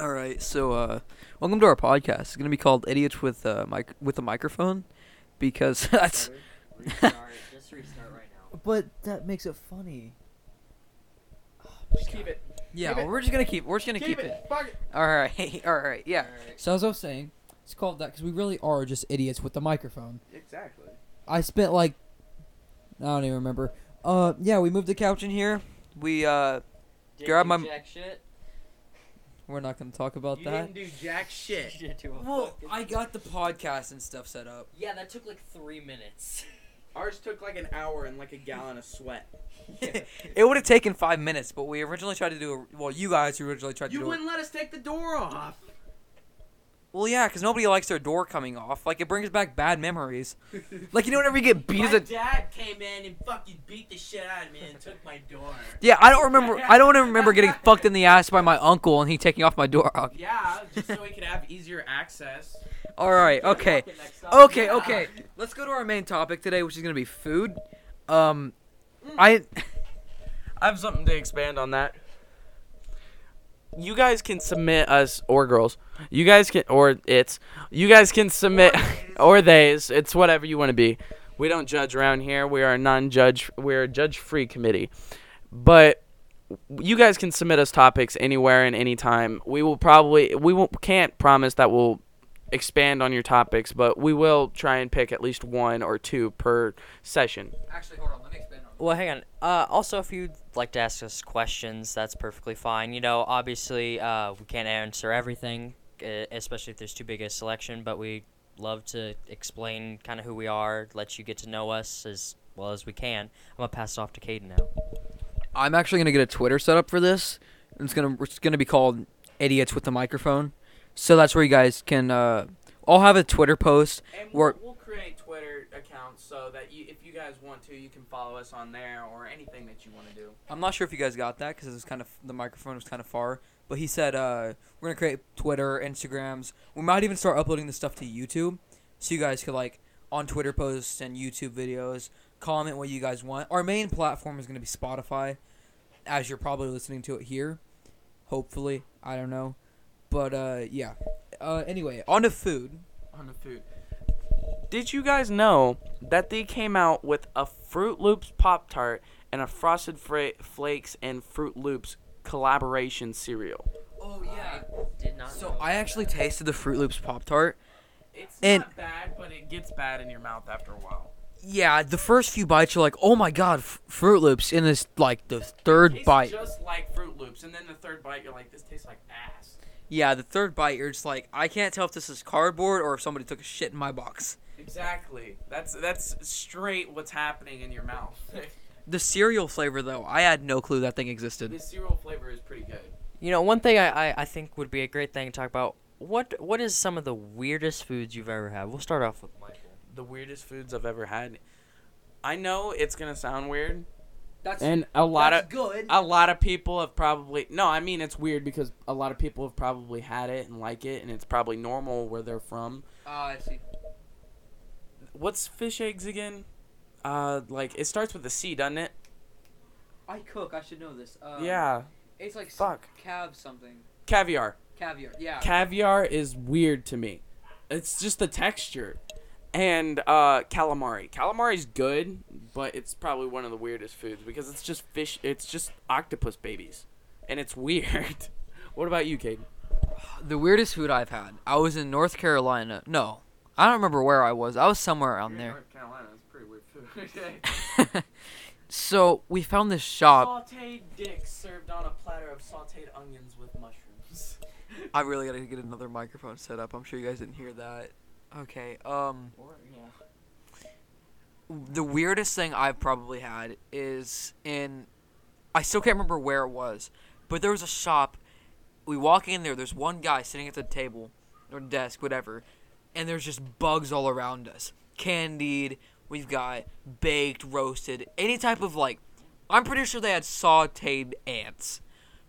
All right, so uh, welcome to our podcast. It's gonna be called "Idiots with uh, mic- with a Microphone," because that's. Restart. Just restart right now. But that makes it funny. Just keep it. Yeah, Keep well, it. we're just gonna keep. We're just gonna keep, it. Fuck it. All right, all right, yeah. So as I was saying, it's called that because we really are just idiots with the microphone. Exactly. I spent like, I don't even remember. Uh, yeah, we moved the couch in here. We uh, Did Grab my- jack shit? We're not gonna talk about You that. didn't do jack shit. You did do a well, fucking- I got the podcast and stuff set up. Yeah, that took like three minutes. Ours took like an hour and like a gallon of sweat. it would have taken five minutes, but we originally tried to do a. Well, you guys originally tried to You do. A, wouldn't let us take the door off. Well, yeah, because nobody likes their door coming off. Like it brings back bad memories. Like you know, whenever you get beat as My a. dad came in and fucking beat the shit out of me and took my door. Yeah, I don't remember. I don't even remember getting fucked in the ass by my uncle and he taking off my door. Yeah, just so he could have easier access. All right, okay. Fucking next up. Okay, Yeah. okay. Let's go to our main topic today, which is gonna be food. Um, I I have something to expand on that. You guys can submit us or girls. You guys can or it's. You guys can submit or theys. It's whatever you want to be. We don't judge around here. We are a non-judge. We're a judge-free committee. But you guys can submit us topics anywhere and anytime. We will probably we won't, can't promise that we'll expand on your topics, but we will try and pick at least one or two per session. actually hold on. Let me. Well, hang on. Uh, also, if you'd like to ask us questions, that's perfectly fine. You know, obviously, uh, we can't answer everything, uh, especially if there's too big a selection. But we love to explain kind of who we are, let you get to know us as well as we can. I'm gonna pass it off to Caden now. I'm actually gonna get a Twitter set up for this. and It's gonna it's gonna be called "Idiots with the Microphone." So that's where you guys can. Uh, I'll have a Twitter post. And We're- we'll, we'll create Twitter accounts so that you, if you guys want to, you can follow us on there or anything that you want to do. I'm not sure if you guys got that because it was kind of the microphone was kind of far. But he said uh, we're gonna create Twitter, Instagrams. We might even start uploading this stuff to YouTube, so you guys could like on Twitter posts and YouTube videos comment what you guys want. Our main platform is gonna be Spotify, as you're probably listening to it here. Hopefully, I don't know, but uh, yeah. Uh, anyway, on to food. On the food. Did you guys know that they came out with a Froot Loops Pop Tart and a Frosted Fra- Flakes and Froot Loops collaboration cereal? Oh yeah, I Did not. So I actually tasted the Froot Loops Pop Tart. It's And- not bad, but it gets bad in your mouth after a while. Yeah, the first few bites you're like, oh my god, F- Froot Loops. In this like the third Tastes bite. just like Froot Loops, and then the third bite, you're like, this tastes like ass. Yeah, the third bite, you're just like, I can't tell if this is cardboard or if somebody took a shit in my box. Exactly. That's that's straight what's happening in your mouth. The cereal flavor, though, I had no clue that thing existed. The cereal flavor is pretty good. You know, one thing I, I, I think would be a great thing to talk about. What what is some of the weirdest foods you've ever had? We'll start off with Michael. The weirdest foods I've ever had. I know it's gonna sound weird, That's and a lot of good. a lot of people have probably no. I mean it's weird because a lot of people have probably had it and like it, and it's probably normal where they're from. Ah, I see. What's fish eggs again? Uh, like it starts with a C, doesn't it? I cook. I should know this. Uh, yeah. It's like Fuck. cav something. Caviar. Caviar. Yeah. Caviar is weird to me. It's just the texture. And uh, calamari. Calamari's good, but it's probably one of the weirdest foods because it's just fish. It's just octopus babies, and it's weird. what about you, Caden? the weirdest food I've had. I was in North Carolina. No, I don't remember where I was. I was somewhere around there. North Carolina. That's pretty weird food. so we found this shop. Sauteed dicks served on a platter of sauteed onions with mushrooms. I really gotta get another microphone set up. I'm sure you guys didn't hear that. Okay. Um. Or, yeah. the weirdest thing I've probably had is in I still can't remember where it was, but there was a shop. We walk in there, there's one guy sitting at the table or desk, whatever, and there's just bugs all around us. Candied, we've got baked, roasted, any type of like I'm pretty sure they had sauteed ants,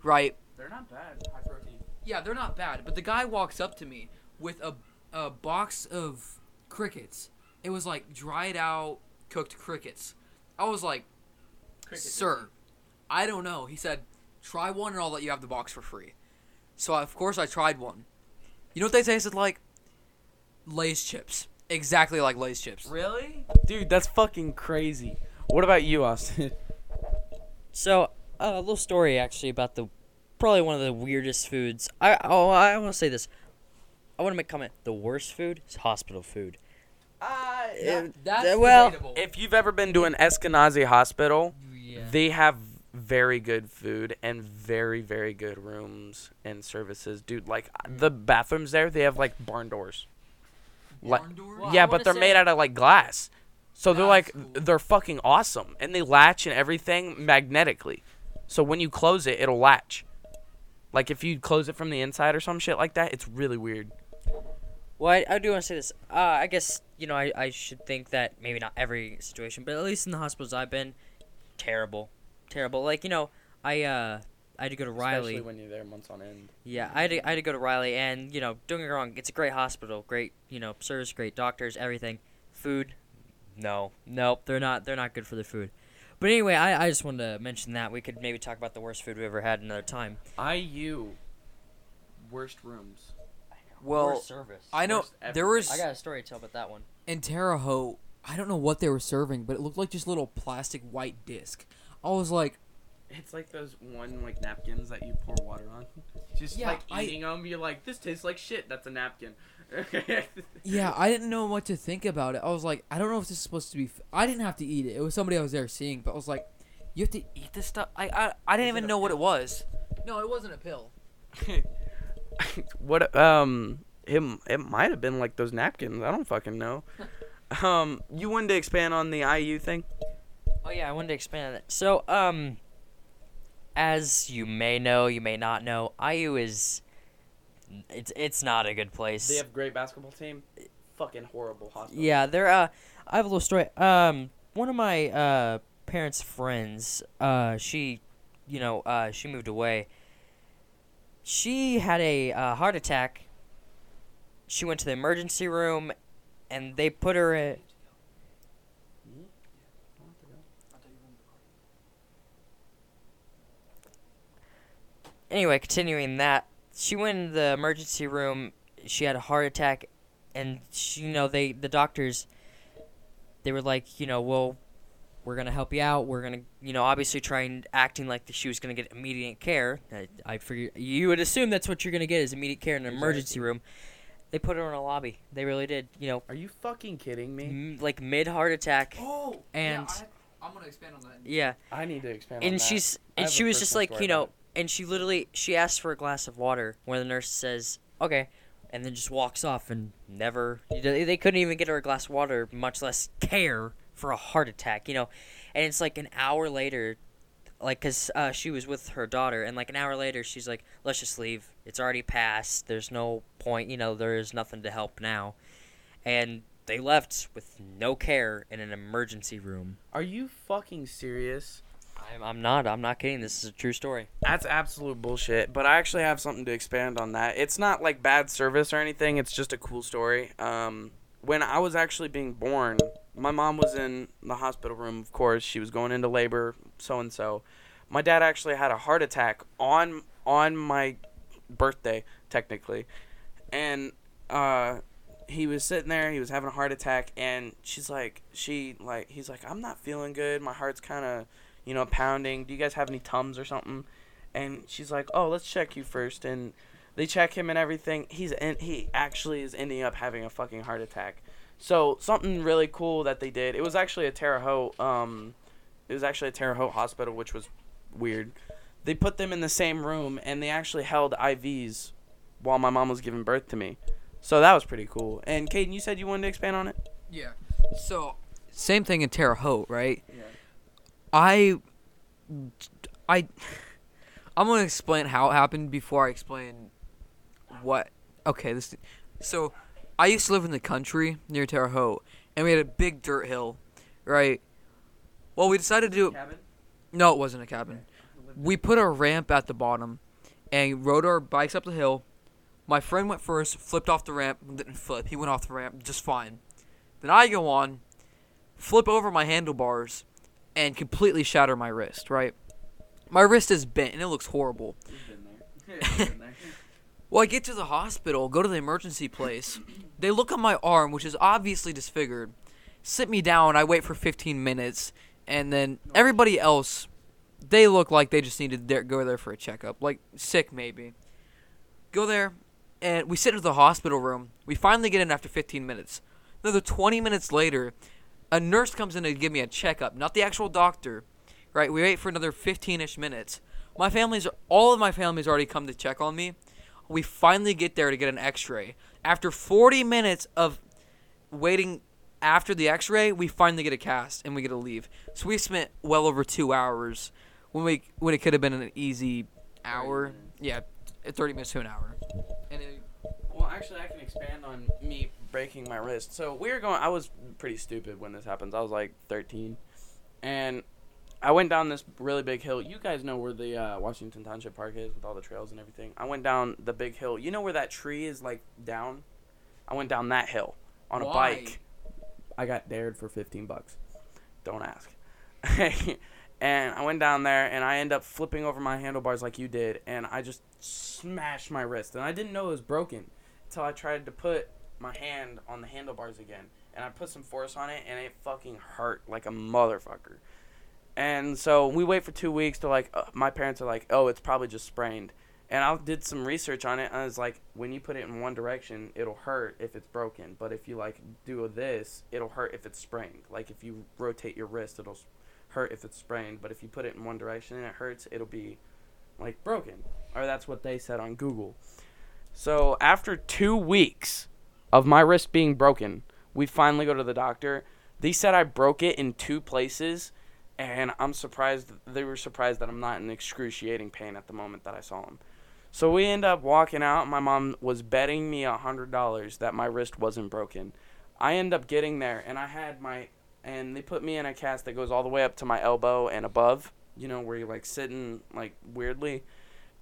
right? They're not bad. High protein. Yeah, they're not bad. But the guy walks up to me with a a box of crickets. It was like dried out cooked crickets. I was like, "Sir, I don't know." He said, "Try one and I'll let you have the box for free." So of course I tried one. You know what they tasted like? Lay's chips. Exactly like Lay's chips. Really? Dude, that's fucking crazy. What about you, Austin? So, uh, a little story actually about the probably one of the weirdest foods. I oh I want to say this. I want to make a comment. The worst food is hospital food. Uh, Uh, well, if you've ever been to an Eskenazi hospital, yeah. they have very good food and very very good rooms and services, dude. Like the bathrooms there, they have like barn doors. Like- Well, yeah, but they're say- made out of like glass. So they're like cool. they're fucking awesome and they latch and everything magnetically. So when you close it, it'll latch. Like if you close it from the inside or some shit like that, it's really weird. Well, I, I do want to say this. Uh, I guess you know I, I should think that maybe not every situation, but at least in the hospitals I've been, terrible, terrible. Like you know I uh I had to go to Riley. Especially when you're there months on end. Yeah, I had, to, I had to go to Riley, and you know, don't get me wrong, it's a great hospital, great you know service, great doctors, everything. Food, no, nope, they're not they're not good for the food. But anyway, I, I just wanted to mention that we could maybe talk about the worst food we ever had another time. IU worst rooms. Well, Worst service. I know Worst there was I got a story to tell about that one. in Terre Haute. I don't know what they were serving, but it looked like just a little plastic white disc. I was like, It's like those one like napkins that you pour water on. Just Yeah, like I- eating them, you're like, this tastes like shit. That's a napkin. yeah, I didn't know what to think about it. I was like, I don't know if this is supposed to be. F-. I didn't have to eat it. It was somebody I was there seeing, but I was like, you have to eat this stuff. I I, I didn't Is even it know what it was. No, it wasn't a pill. what um it, it might have been like those napkins. I don't fucking know. um, you wanted to expand on the IU thing? Oh yeah, I wanted to expand on that. So, um, as you may know, you may not know, IU is it's it's not a good place. They have a great basketball team. Fucking horrible hospital. Yeah, they're uh I have a little story. Um one of my uh parents' friends, uh she you know, uh she moved away. She had a uh, heart attack. She went to the emergency room and they put her in Anyway, continuing that, she went in the emergency room. She had a heart attack and she, you know they the doctors they were like you know well we're gonna help you out we're gonna you know obviously trying acting like she was gonna get immediate care I, I figure you would assume that's what you're gonna get is immediate care in an emergency room they put her in a lobby they really did you know Are you fucking kidding me? m- like mid heart attack Oh, And- I, am gonna expand on that. yeah I need to expand on and that. she's I and have she a was just personal like story you know about and she literally she asked for a glass of water where the nurse says okay and then just walks off and never they couldn't even get her a glass of water much less care for a heart attack you know? And it's like an hour later like because uh, she was with her daughter and like an hour later she's like let's just leave. It's already passed. There's no point you know there is nothing to help now. And they left with no care in an emergency room. Are you fucking serious? I'm, I'm not i'm not kidding this is a true story That's absolute bullshit. But I actually have something to expand on that. It's not like bad service or anything. It's just a cool story. Um, when I was actually being born, my mom was in the hospital room. Of course, she was going into labor. So and so. My dad actually had a heart attack on on my birthday, technically, and uh, he was sitting there. He was having a heart attack, and she's like, she like, he's like, I'm not feeling good. My heart's kind of, you know, pounding. Do you guys have any tums or something? And she's like, oh, let's check you first. And they check him and everything. He's in, he actually is ending up having a fucking heart attack. So something really cool that they did. It was actually a Terre Haute. Um, it was actually a Terre Haute hospital, which was weird. They put them in the same room and they actually held IVs while my mom was giving birth to me. So that was pretty cool. And Caden, you said you wanted to expand on it. Yeah. So same thing in Terre Haute, right? Yeah. I, I, I'm gonna explain how it happened before I explain what. Okay, this. So, I used to live in the country near Terre Haute, and we had a big dirt hill, right? Well, we decided to do. Cabin. No, it wasn't a cabin. We put a ramp at the bottom, and rode our bikes up the hill. My friend went first, flipped off the ramp, didn't flip. He went off the ramp just fine. Then I go on, flip over my handlebars, and completely shatter my wrist. Right, my wrist is bent and it looks horrible. Well, I get to the hospital, go to the emergency place. They look at my arm, which is obviously disfigured, sit me down. I wait for 15 minutes, and then everybody else, they look like they just need to go there for a checkup, like sick maybe. Go there, and we sit in the hospital room. We finally get in after 15 minutes. Another 20 minutes later, a nurse comes in to give me a checkup, not the actual doctor. Right? We wait for another 15ish minutes. My family's all of my family's already come to check on me. We finally get there to get an X-ray. After 40 minutes of waiting after the X-ray, we finally get a cast and we get to leave. So we spent well over two hours when we when it could have been an easy hour. Yeah, 30 minutes to an hour. And it, Well, actually, I can expand on me breaking my wrist. So we were going. I was pretty stupid when this happens. I was like 13, and I went down this really big hill. You guys know where the uh, Washington Township Park is with all the trails and everything. I went down the big hill. You know where that tree is like down? I went down that hill on a Why? bike. I got dared for 15 bucks. Don't ask. and I went down there and I end up flipping over my handlebars like you did and I just smashed my wrist and I didn't know it was broken until I tried to put my hand on the handlebars again and I put some force on it and it fucking hurt like a motherfucker. And so we wait for 2 weeks to like uh, my parents are like, "Oh, it's probably just sprained." And I did some research on it and I was like, when you put it in one direction, it'll hurt if it's broken, but if you like do this, it'll hurt if it's sprained. Like if you rotate your wrist, it'll hurt if it's sprained, but if you put it in one direction and it hurts, it'll be like broken. Or that's what they said on Google. So after two weeks of my wrist being broken, we finally go to the doctor. They said I broke it in two places, and I'm surprised. They were surprised that I'm not in excruciating pain at the moment that I saw him. So we end up walking out. My mom was betting me a hundred dollars that my wrist wasn't broken. I end up getting there, and I had my and they put me in a cast that goes all the way up to my elbow and above. You know where you're like sitting like weirdly,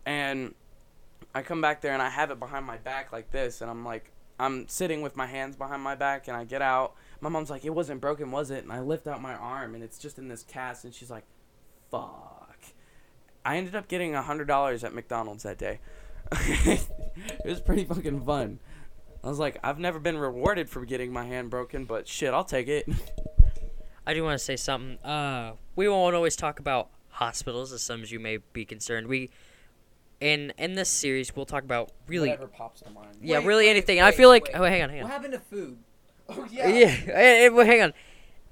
and I come back there and I have it behind my back like this, and I'm like I'm sitting with my hands behind my back, and I get out. My mom's like, "It wasn't broken, was it?" And I lift out my arm, and it's just in this cast, and she's like, "Fuck." I ended up getting a hundred dollars at McDonald's that day. it was pretty fucking fun. I was like, I've never been rewarded for getting my hand broken, but shit, I'll take it. I do want to say something. Uh, we won't always talk about hospitals, as some of you may be concerned. We, in in this series, we'll talk about really, Whatever pops to mind. yeah, Wait, really wait, anything. And I feel like, wait. oh, hang on, hang on. what on. happened to food? Oh Yeah, eh, eh, well, hang on.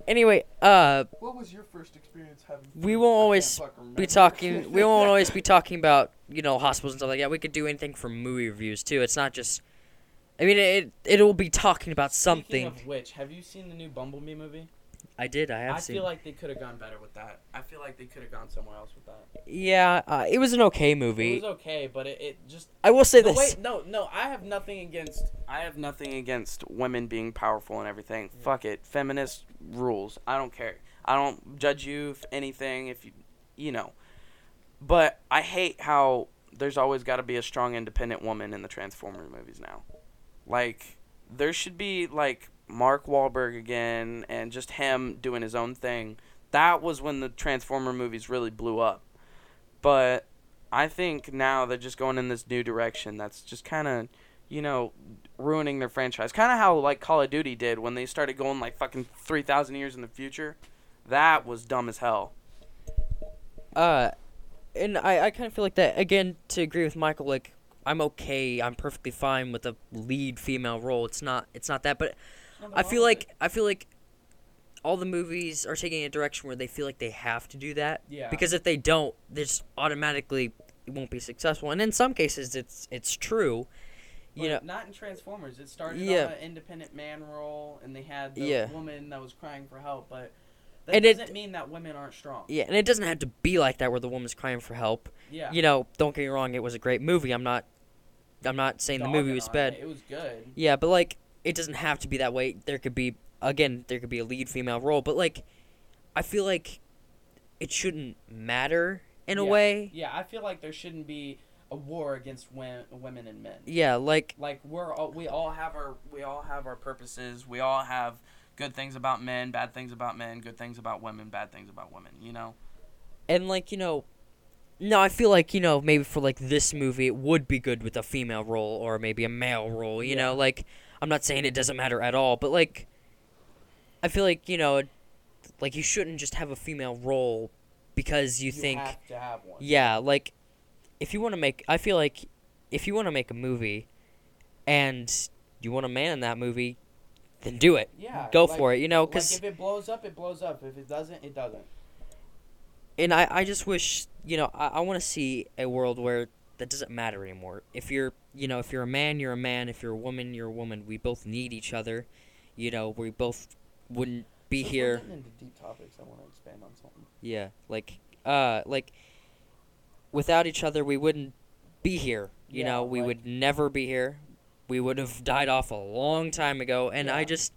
Anyway, uh, What was your first experience having? we won't always be talking. We won't always be talking about you know hospitals and stuff like that. We could do anything from movie reviews too. It's not just. I mean, it it'll be talking about Speaking something. of which, have you seen the new Bumblebee movie? I did. I have I seen. feel like they could have gone better with that. I feel like they could have gone somewhere else with that. yeah, uh, it was an okay movie. It was okay, but it, it just I will say no, this. wait, no, no. I have nothing against. I have nothing against women being powerful and everything. Fuck it, feminist rules. I don't care. I don't judge you for anything if you, you know. But I hate how there's always got to be a strong, independent woman in the Transformer movies now. Like there should be like Mark Wahlberg again, and just him doing his own thing. That was when the Transformer movies really blew up. But I think now they're just going in this new direction that's just kind of, you know, ruining their franchise. Kind of how like Call of Duty did when they started going like fucking 3,000 years in the future. That was dumb as hell. Uh, and I, I kind of feel like that again. To agree with Michael, like I'm okay. I'm perfectly fine with a lead female role. It's not. It's not that. But I feel like I feel like all the movies are taking a direction where they feel like they have to do that. Yeah. Because if they don't, this automatically it won't be successful. And in some cases, it's it's true. You know. not in Transformers. It started Yeah. on an independent man role, and they had the Yeah. woman that was crying for help. But that And it- doesn't mean that women aren't strong. Yeah, and it doesn't have to be like that where the woman's crying for help. Yeah. You know, don't get me wrong, it was a great movie. I'm not I'm not saying the movie was bad. It. it was good. Yeah, but like it doesn't have to be that way. There could be again, there could be a lead female role, but like I feel like it shouldn't matter in a way. Yeah, I feel like there shouldn't be a war against wo- women and men. Yeah, like Like we're all, we all have our we all have our purposes. We all have good things about men, bad things about men, good things about women, bad things about women. You know. and like, you know, no, I feel like you know maybe for like this movie it would be good with a female role or maybe a male role. You know, like I'm not saying it doesn't matter at all, but like I feel like you know, like you shouldn't just have a female role because you, think have to have one. yeah, like if you want to make, I feel like if you want to make a movie and you want a man in that movie, then do it. Yeah. Go like- for it, you know, Like because if it blows up, it blows up. If it doesn't, it doesn't. and I, I just wish you know I, I want to see a world where that doesn't matter anymore. If you're you know if you're a man you're a man. If you're a woman you're a woman. We both need each other. You know we both wouldn't be Since here. into deep topics. I want to expand on something. yeah like uh like without each other we wouldn't be here. You Yeah, know we like- would never be here. We would have died off a long time ago and i just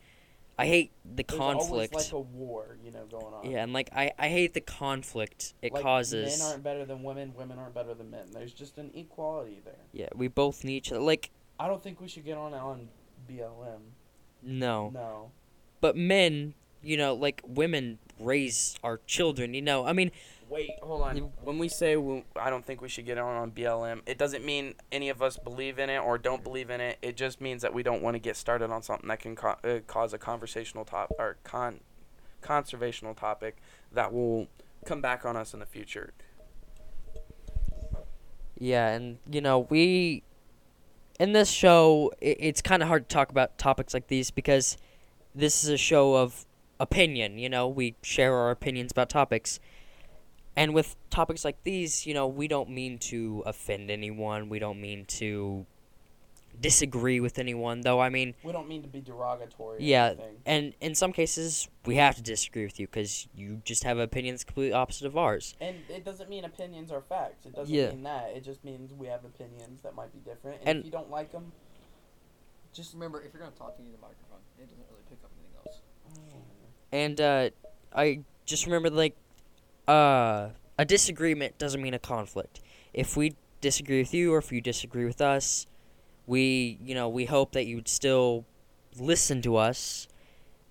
i hate the There's conflict always like a war, you know, going on. yeah and like i i hate the conflict it Like, causes Men aren't better than women. Women aren't better than men. There's just an equality there. yeah we both need each other like I don't think we should get on on BLM. no No. but men you know like women raise our children you know i mean Wait, hold on. When we say we, I don't think we should get on on BLM, it doesn't mean any of us believe in it or don't believe in it. It just means that we don't want to get started on something that can co- uh, cause a conversational top or con conservational topic that will come back on us in the future. Yeah, and you know, we in this show, i it's kind of hard to talk about topics like these because this is a show of opinion. You know, we share our opinions about topics, and with topics like these, you know, we don't mean to offend anyone. We don't mean to disagree with anyone, though. I mean, We don't mean to be derogatory. Or Yeah, anything. and in some cases, we have to disagree with you because you just have opinions completely opposite of ours. And it doesn't mean opinions are facts. It doesn't Yeah. mean that. It just means we have opinions that might be different. And, And- if you don't like them, Just remember, if you're gonna talk into the microphone, it doesn't really pick up anything else. And uh, I just remember like uh, a disagreement doesn't mean a conflict. If we disagree with you or if you disagree with us, we you know we hope that you'd still listen to us.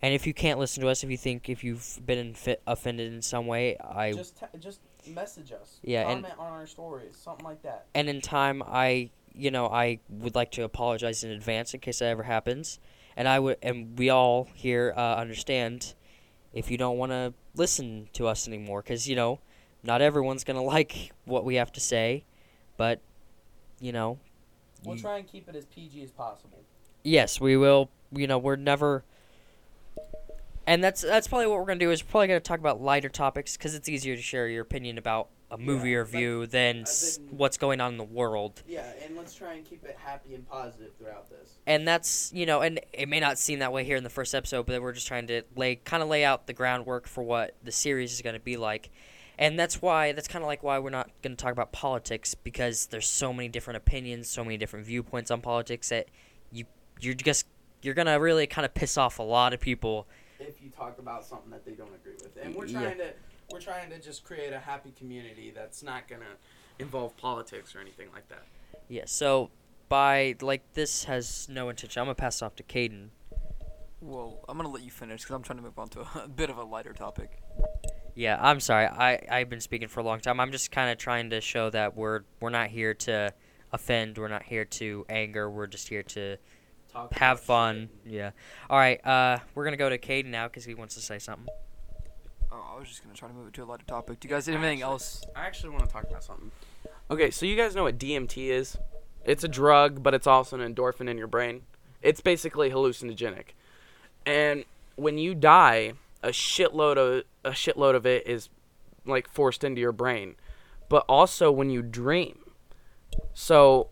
And if you can't listen to us, if you think if you've been infi- offended in some way, I just just message us. Yeah, and- comment on our stories, something like that. and in time I you know I would like to apologize in advance in case that ever happens. And I would and we all here uh, understand if you don't want to listen to us anymore cuz you know not everyone's going to like what we have to say, but you know We'll try and keep it as PG as possible. yes, we will, you know, we're never and that's that's probably what we're going to do is we're probably going to talk about lighter topics cuz it's easier to share your opinion about a movie Yeah, or like, view than been- what's going on in the world. Yeah, and let's try and keep it happy and positive throughout this. and that's you know and it may not seem that way here in the first episode but we're just trying to lay kind of lay out the groundwork for what the series is going to be like and that's why that's kind of like why we're not going to talk about politics because there's so many different opinions so many different viewpoints on politics that you you're just you're going to really kind of piss off a lot of people If you talk about something that they don't agree with, and we're Yeah. trying to we're trying to just create a happy community that's not gonna involve politics or anything like that. yeah so by like this has no intention i'm going to pass it off to Caden. Well, I'm gonna let you finish because I'm trying to move on to a, bit of a lighter topic. Yeah, I'm sorry. I I've been speaking for a long time. I'm just kind of trying to show that we're we're not here to offend. We're not here to anger. We're just here to Talk have fun. shit. Yeah. All right. Uh, we're gonna go to Caden now because he wants to say something. Oh, I was just gonna try to move it to a lighter topic. Do you guys have anything Actually- else? I actually want to talk about something. Okay, so you guys know what DMT is? It's a drug, but it's also an endorphin in your brain. It's basically hallucinogenic. And when you die, a shitload of a shitload of it is like forced into your brain. But also when you dream. So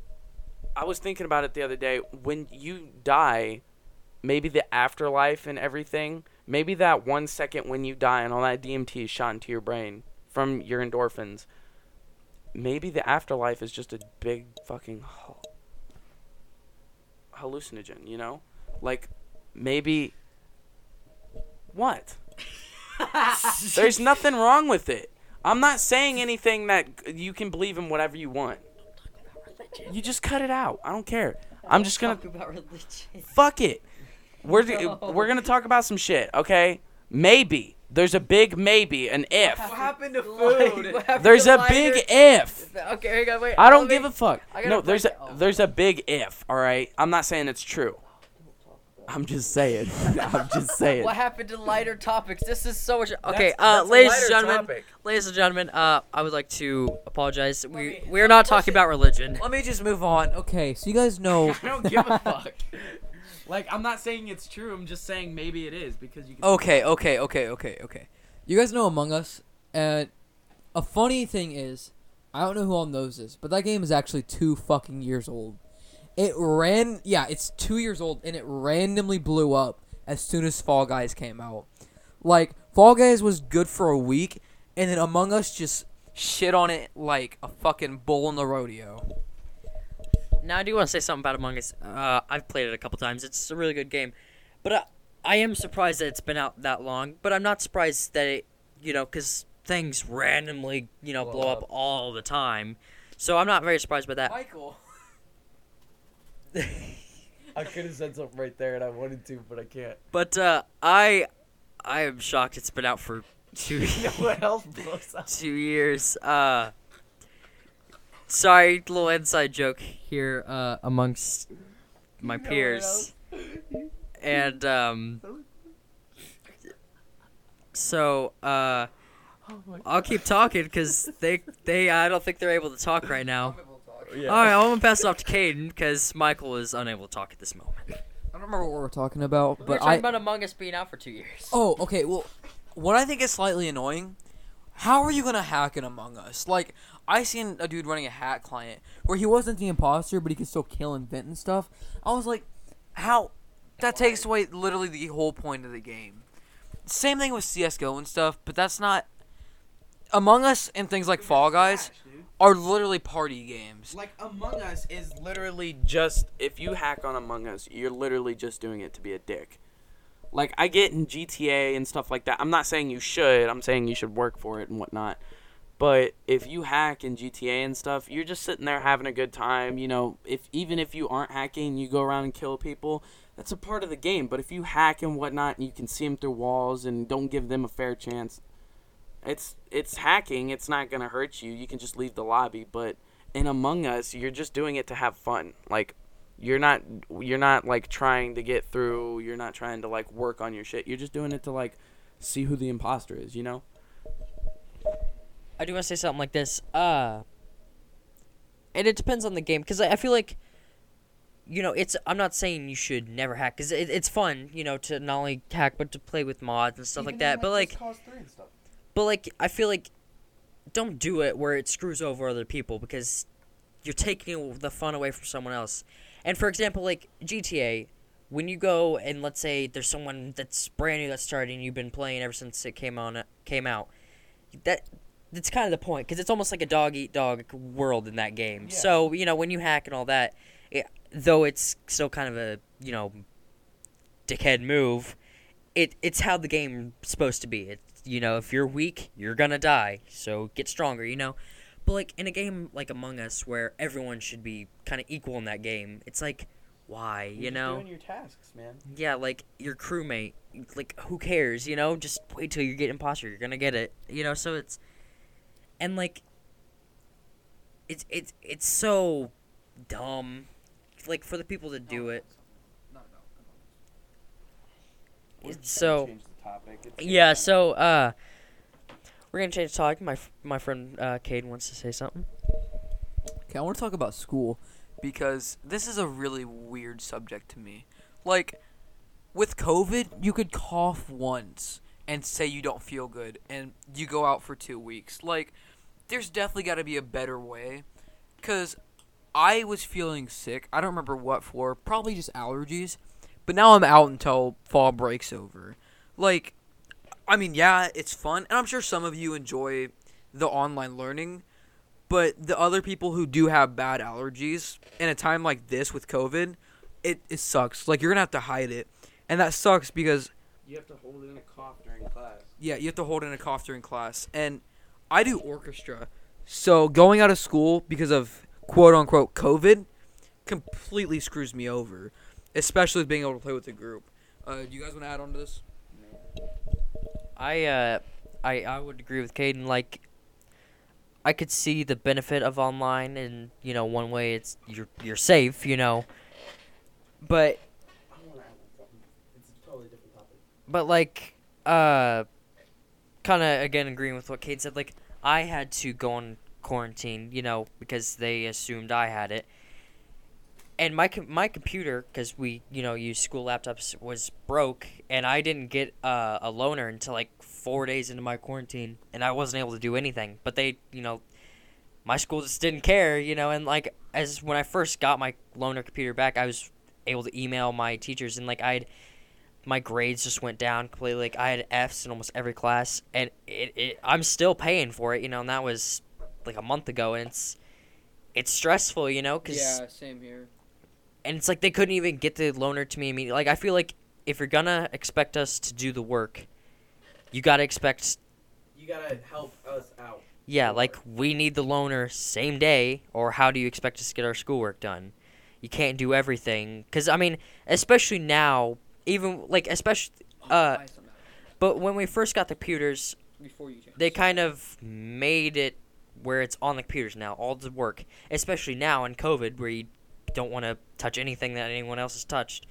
I was thinking about it the other day. When you die, maybe the afterlife and everything, maybe that one second when you die and all that DMT is shot into your brain from your endorphins, maybe the afterlife is just a big fucking hallucinogen, you know? Like, maybe. What? There's nothing wrong with it. I'm not saying anything that you can believe in whatever you want. You just cut it out. I don't care. I'm just gonna about religion. fuck it. We're we're gonna talk about some shit, okay? Maybe, There's a big maybe, an if. What happened to food? What There's a happened to big if. Okay, hang on, wait. I don't let me- give a fuck. No, there's a. Oh. there's a big if. All right, I'm not saying it's true. I'm just saying. I'm just saying. What happened to lighter topics? This is so much. Okay, That's- uh, that's a ladies and gentlemen, topic. ladies and gentlemen, uh, I would like to apologize. We me- we are not talking about religion. Let me just move on. Okay, so you guys know. I don't give a fuck. Like I'm not saying it's true. I'm just saying maybe it is because you. Can Okay, okay, okay, okay, okay. You guys know Among Us, and a funny thing is, I don't know who all knows this, but that game is actually two fucking years old. It ran, yeah, it's two years old, and it randomly blew up as soon as Fall Guys came out. Like Fall Guys was good for a week, and then Among Us just Shit on it like a fucking bull in the rodeo. Now I do want to say something about Among Us. Uh, I've played it a couple times. It's a really good game, but uh, I am surprised that it's been out that long. But I'm not surprised that it, you know, because things randomly, you know, blow, up. all the time. So I'm not very surprised by that. Michael. I could have said something right there, and I wanted to, but I can't. But uh, I, I am shocked it's been out for two what else blows up? two years. Uh, sorry, little inside joke here uh, amongst my peers, and um, so uh, I'll keep talking because they they I don't think they're able to talk right now. Yeah. All right, I'm gonna pass it off to Caden because Michael is unable to talk at this moment. I don't remember what we're talking about, We're but talking I. about Among Us being out for two years. Oh, okay. Well, what I think is slightly annoying. How are you gonna hack an Among Us? Like, I seen a dude running a hack client where he wasn't the imposter, but he could still kill and vent and stuff. I was like, how? That takes away literally the whole point of the game. Same thing with CS:GO and stuff, but that's not. Among Us and things like Fall Guys are literally party games. Like Among Us is literally just if you hack on Among Us, you're literally just doing it to be a dick. Like I get in GTA and stuff like that. I'm not saying you should. I'm saying you should work for it and whatnot. But if you hack in GTA and stuff, you're just sitting there having a good time. You know, if even if you aren't hacking, you go around and kill people. That's a part of the game. But if you hack and whatnot, and you can see them through walls and don't give them a fair chance, it's it's hacking. It's not gonna hurt you. You can just leave the lobby. But in Among Us, you're just doing it to have fun. Like you're not you're not like trying to get through. You're not trying to like work on your shit. You're just doing it to like see who the imposter is. You know. I do want to say something like this. Uh, and it depends on the game because I, I feel like, you know, it's. I'm not saying you should never hack because it, it's fun, you know, to not only hack but to play with mods and stuff like that. But like, but like, I feel like, don't do it where it screws over other people because you're taking the fun away from someone else. And for example, like GTA, when you go and let's say there's someone that's brand new that's starting, you've been playing ever since it came on came out. That that's kind of the point because it's almost like a dog eat dog world in that game. So you know when you hack and all that, it, though it's still kind of a you know dickhead move. It it's how the game's supposed to be. It's you know if you're weak, you're gonna die. So get stronger. You know. But like in a game like Among Us, where everyone should be kind of equal in that game, it's like, why? You know? doing your tasks, man. Yeah, like your crewmate. Like who cares? You know? Just wait till you get imposter. You're gonna get it. You know? So it's, and like, it's it's it's so dumb. Like for the people to do it. It's so yeah. So uh, we're gonna change the topic. My my friend uh, Cade wants to say something. Okay, I want to talk about school because this is a really weird subject to me. Like, with COVID, you could cough once and say you don't feel good, and you go out for two weeks. Like, there's definitely got to be a better way. Because I was feeling sick. I don't remember what for. Probably just allergies. But now I'm out until fall breaks over. Like, I mean, yeah, it's fun. And I'm sure some of you enjoy the online learning. But the other people who do have bad allergies in a time like this with COVID, it, it sucks. Like you're gonna have to hide it. And that sucks because You have to hold it in a cough during class. yeah, you have to hold in a cough during class. And I do orchestra. So going out of school because of quote unquote COVID completely screws me over. Especially being able to play with a group. Uh, do you guys want to add on to this? I uh, I I would agree with Caden. Like, I could see the benefit of online, and you know, one way it's you're you're safe, you know. But It's a totally different topic. But like uh, kind of again agreeing with what Kate said. Like, I had to go on quarantine, you know, because they assumed I had it. And my com- my computer, because we you know use school laptops, was broke, and I didn't get uh, a loaner until like four days into my quarantine, and I wasn't able to do anything. But they, you know, my school just didn't care, you know. And like as when I first got my loaner computer back, I was able to email my teachers, and like I'd my grades just went down completely. Like I had Fs in almost every class, and it, it I'm still paying for it, you know. And that was like a month ago, and it's it's stressful, you know, because Yeah, same here. and it's like they couldn't even get the loaner to me immediately. Like I feel like if you're gonna expect us to do the work, you gotta expect You gotta help us out. yeah, like we need the loaner same day, or how do you expect us to get our schoolwork done? You can't do everything, cause I mean, especially now, even like especially, uh, but when we first got the computers, before you they kind of made it where it's on the computers now, all the work, especially now in COVID, where you don't want to touch anything that anyone else has touched.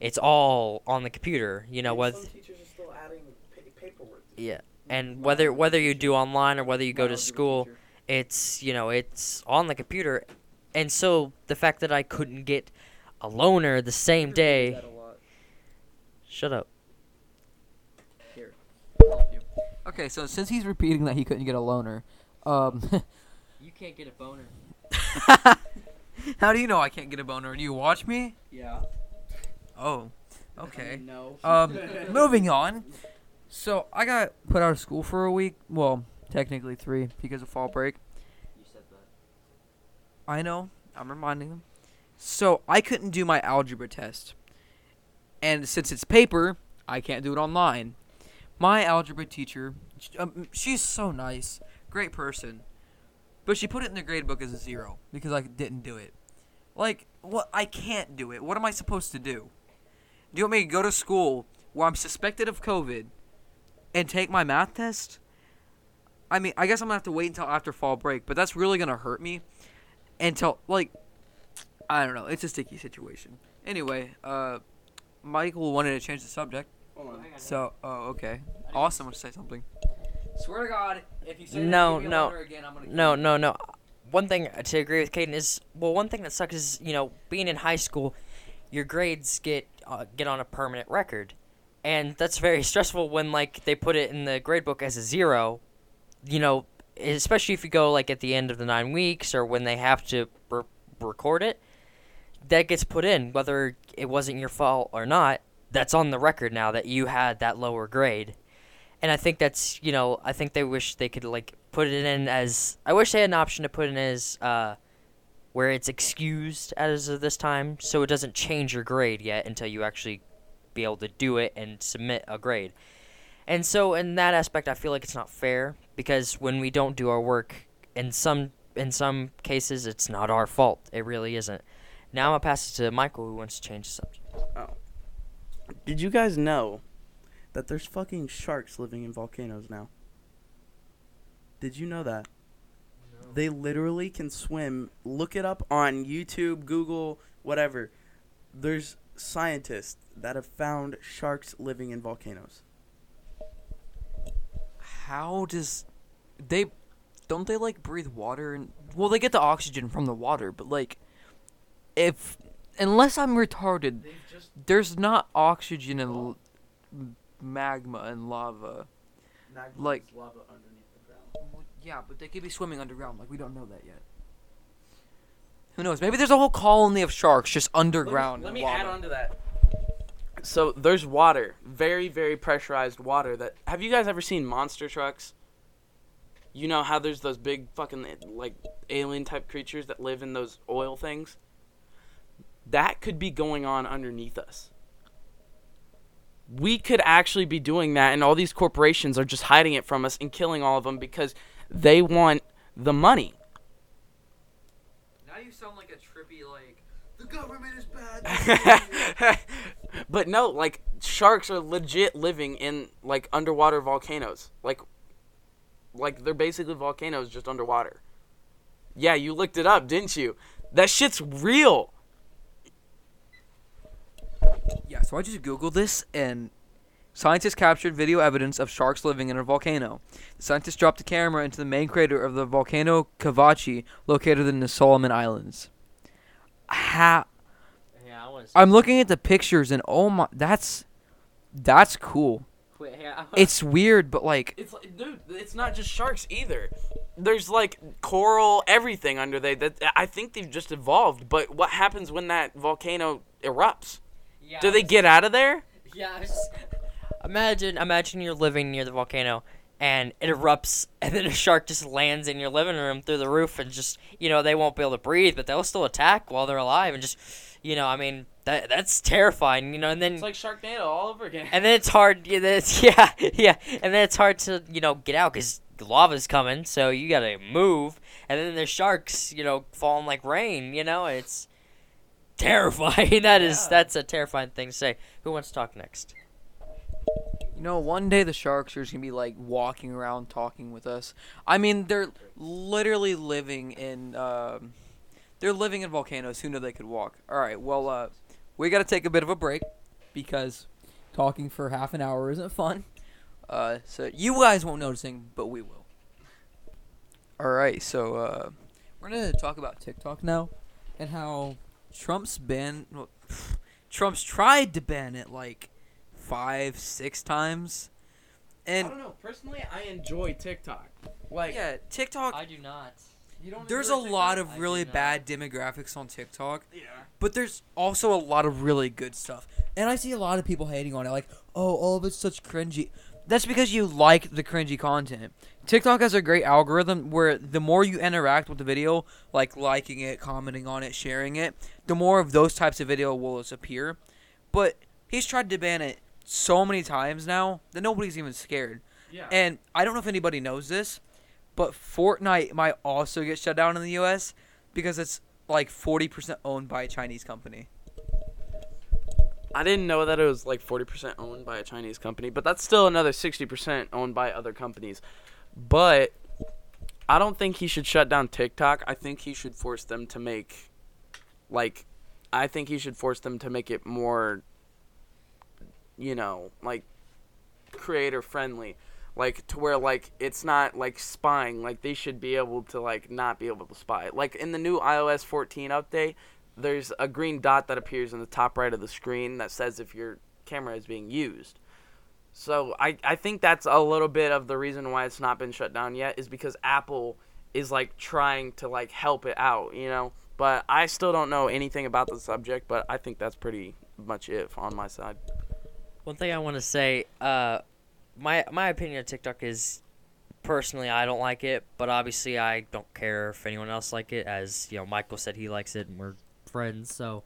It's all on the computer, you know. Whether Some teachers are still adding paperwork. yeah, and whether whether you do online or whether you go to school, it's you know it's on the computer, and so the fact that I couldn't get a loaner the same day. Shut up. Here. help you. Okay, so since he's repeating that he couldn't get a loaner, um, You can't get a boner. how do you know I can't get a boner? Do you watch me? Yeah. Oh, okay. No. Um, moving on. So I got put out of school for a week. Well, technically three because of fall break. You said that. I know. I'm reminding them. So I couldn't do my algebra test, and since it's paper, I can't do it online. My algebra teacher, sh- um, she's so nice, great person, but she put it in the grade book as a zero because I didn't do it. Like, what? I can't do it. What am I supposed to do? Do you want me to go to school where I'm suspected of COVID and take my math test? I mean, I guess I'm gonna have to wait until after fall break, but that's really gonna hurt me until like I don't know. It's a sticky situation. Anyway, uh, Michael wanted to change the subject, so oh okay, awesome. Want to say something? Swear to God, if you say No, no. again, I'm gonna No, no, no. One thing to agree with Caden is well, one thing that sucks is you know being in high school, your grades get uh, get on a permanent record, and that's very stressful when like they put it in the grade book as a zero, you know, especially if you go like at the end of the nine weeks or when they have to re- record it, that gets put in whether it wasn't your fault or not. That's on the record now that you had that lower grade and I think that's you know I think they wish they could like put it in as I wish they had an option to put in as uh, where it's excused as of this time, so it doesn't change your grade yet until you actually be able to do it and submit a grade. And so in that aspect, I feel like it's not fair because when we don't do our work, in some in some cases, it's not our fault. It really isn't. Now I'm gonna pass it to Michael, who wants to change the subject. Oh. Did you guys know that there's fucking sharks living in volcanoes now? Did you know that? They literally can swim. Look it up on YouTube, Google, whatever. There's scientists that have found sharks living in volcanoes. How does they don't they like breathe water and well they get the oxygen from the water, but like if unless I'm retarded, there's not oxygen in l- magma and lava. Like- lava underneath the ground. Well, Yeah, but they could be swimming underground. Like we don't know that yet. Who knows? Maybe there's a whole colony of sharks just underground. Let in me, lava. add on to that. So there's water, very very pressurized water. That have you guys ever seen monster trucks? You know how there's those big fucking like alien type creatures that live in those oil things. That could be going on underneath us. We could actually be doing that, and all these corporations are just hiding it from us and killing all of them because they want the money. Now you sound like a trippy like the government is bad. But no, like sharks are legit living in like underwater volcanoes. Like like they're basically volcanoes just underwater. Yeah, you looked it up, didn't you? That shit's real. So I just googled this and scientists captured video evidence of sharks living in a volcano. The scientists dropped a camera into the main crater of the volcano Kavachi, located in the Solomon Islands. How Yeah, I want I'm looking at the pictures and oh my, that's that's cool. Wait, It's weird, but like It's like, dude, it's not just sharks either. There's like coral, everything under there. That I think they've just evolved. But what happens when that volcano erupts? Yeah, Do they get out of there? Yeah. I was just- Imagine, imagine you're living near the volcano and it erupts, and then a shark just lands in your living room through the roof, and just you know they won't be able to breathe, but they'll still attack while they're alive, and just you know, I mean that that's terrifying, you know, and then It's like Sharknado all over again. and then it's hard. Yeah, it's, yeah, yeah, and then it's hard to you know get out because lava's coming, so you gotta move, and then there's sharks, you know, falling like rain. You know, it's terrifying. That is Yeah. that's a terrifying thing to say. Who wants to talk next? You know, one day the sharks are just gonna be like walking around talking with us. I mean, they're literally living in um, they're living in volcanoes. Who knew they could walk? All right, well, uh, we gotta take a bit of a break because Talking for half an hour isn't fun. uh, so you guys won't noticing, but we will. All right, so uh, we're gonna talk about TikTok now and how Trump's ban. Well, Trump's tried to ban it like five, six times, and know. Personally, I enjoy TikTok. Like, yeah, TikTok. I do not. you don't There's a lot of I really bad demographics on TikTok, Yeah. but there's also a lot of really good stuff. And I see a lot of people hating on it, like, oh, all of it's such cringy. That's because you like the cringy content. TikTok has a great algorithm where the more you interact with the video, like liking it, commenting on it, sharing it, the more of those types of video will appear. But he's tried to ban it so many times now that nobody's even scared. Yeah. And I don't know if anybody knows this, but Fortnite might also get shut down in the US because it's like 40% owned by a Chinese company. I didn't know that it was like 40% owned by a Chinese company, but that's still another 60% owned by other companies. But I don't think he should shut down TikTok. I think he should force them to make like I think he should force them to make it more you know, like creator friendly. Like to where like it's not like spying. Like they should be able to like not be able to spy. Like in the new iOS 14 update, there's a green dot that appears in the top right of the screen that says if your camera is being used. So I, I think that's a little bit of the reason why it's not been shut down yet is because Apple is like trying to like help it out, you know. But I still don't know anything about the subject, but I think that's pretty much it on my side. One thing I want to say, uh, my my opinion of TikTok is personally I don't like it, but obviously I don't care if anyone else like it. As you know, Michael said he likes it, and we're friends, so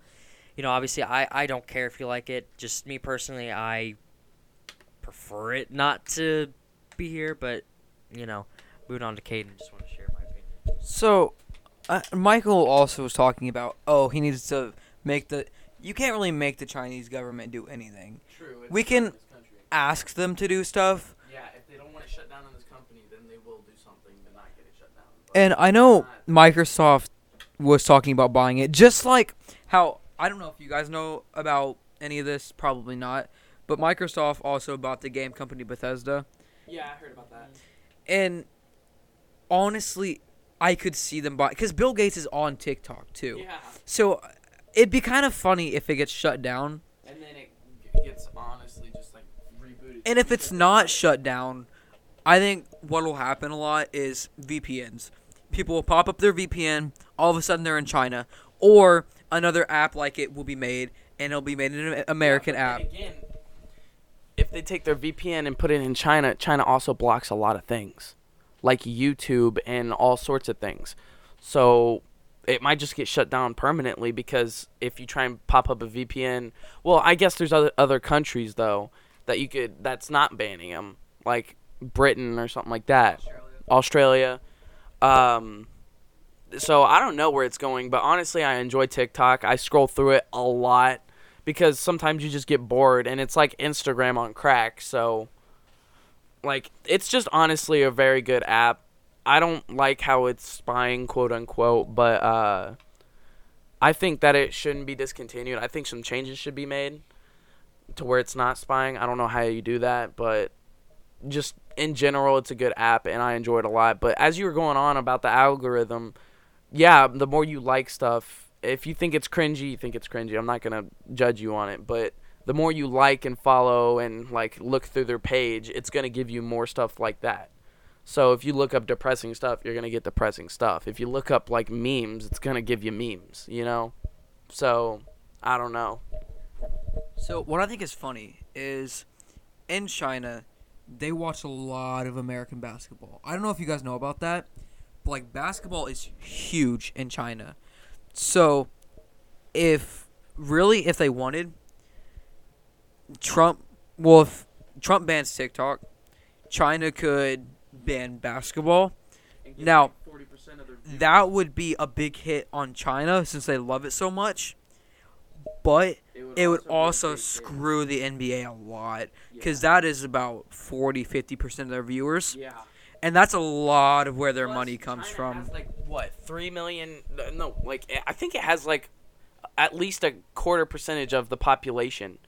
you know, obviously I I don't care if you like it. Just me personally, I prefer it not to be here, but you know, moving on to Caden, just want to share my opinion. So, uh, Michael also was talking about, oh, he needs to make the. You can't really make the Chinese government do anything. True. We can- Ask them to do stuff, Yeah, if they don't want to shut down in this company, then they will do something to not get it shut down. and I know Microsoft was talking about buying it, just like how I don't know if you guys know about any of this, probably not, but Microsoft also bought the game company Bethesda, Yeah, I heard about that. Mm. and honestly, I could see them buy because Bill Gates is on TikTok too. Yeah, So it'd be kind of funny if it gets shut down. and then it gets honestly just like rebooted. And if it's not shut down, I think what will happen a lot is VPNs. People will pop up their VPN, all of a sudden they're in China, or another app like it will be made, and it'll be made an American Yeah, app. Again, if they take their VPN and put it in China, China also blocks a lot of things, like YouTube and all sorts of things. So it might just get shut down permanently because if you try and pop up a VPN, well, I guess there's other other countries though that you could that's not banning them, like Britain or something like that, Australia. Um, so I don't know where it's going, but honestly, I enjoy TikTok. I scroll through it a lot because sometimes you just get bored and it's like Instagram on crack. So like it's just honestly a very good app. I don't like how it's spying quote unquote, but uh I think that it shouldn't be discontinued. I think some changes should be made to where it's not spying. I don't know how you do that, but just in general it's a good app and I enjoy it a lot. But as you were going on about the algorithm, yeah, the more you like stuff, if you think it's cringy, you think it's cringy. I'm not gonna judge you on it, but the more you like and follow and like look through their page, it's gonna give you more stuff like that. So if you look up depressing stuff, you're gonna get depressing stuff. If you look up like memes, it's gonna give you memes. You know, so I don't know. So what I think is funny is in China, they watch a lot of American basketball. I don't know if you guys know about that, but like basketball is huge in China. So if really if they wanted Trump well if Trump bans TikTok, China could ban basketball. Now, That would be a big hit on China since they love it so much. But it would also screw the NBA a lot because that is about 40 50% of their viewers yeah. And that's a lot of where their Plus, money comes China from Has like what three million? No, like eh, I think it has like at least a quarter percentage of the population.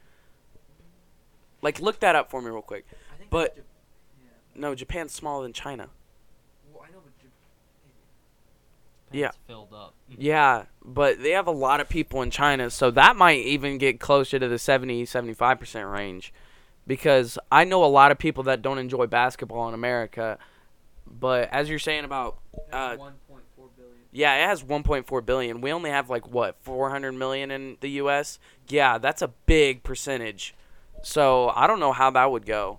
Like look that up for me real quick. But no, Japan's smaller than China. Yeah. It's filled up. Yeah, but they have a lot of people in China, so that might even get closer to the 70 75% range because I know a lot of people that don't enjoy basketball in America. But as you're saying about uh, Yeah, it has 1.4 billion. We only have like what 400 million in the U.S. Yeah, that's a big percentage. So I don't know how that would go.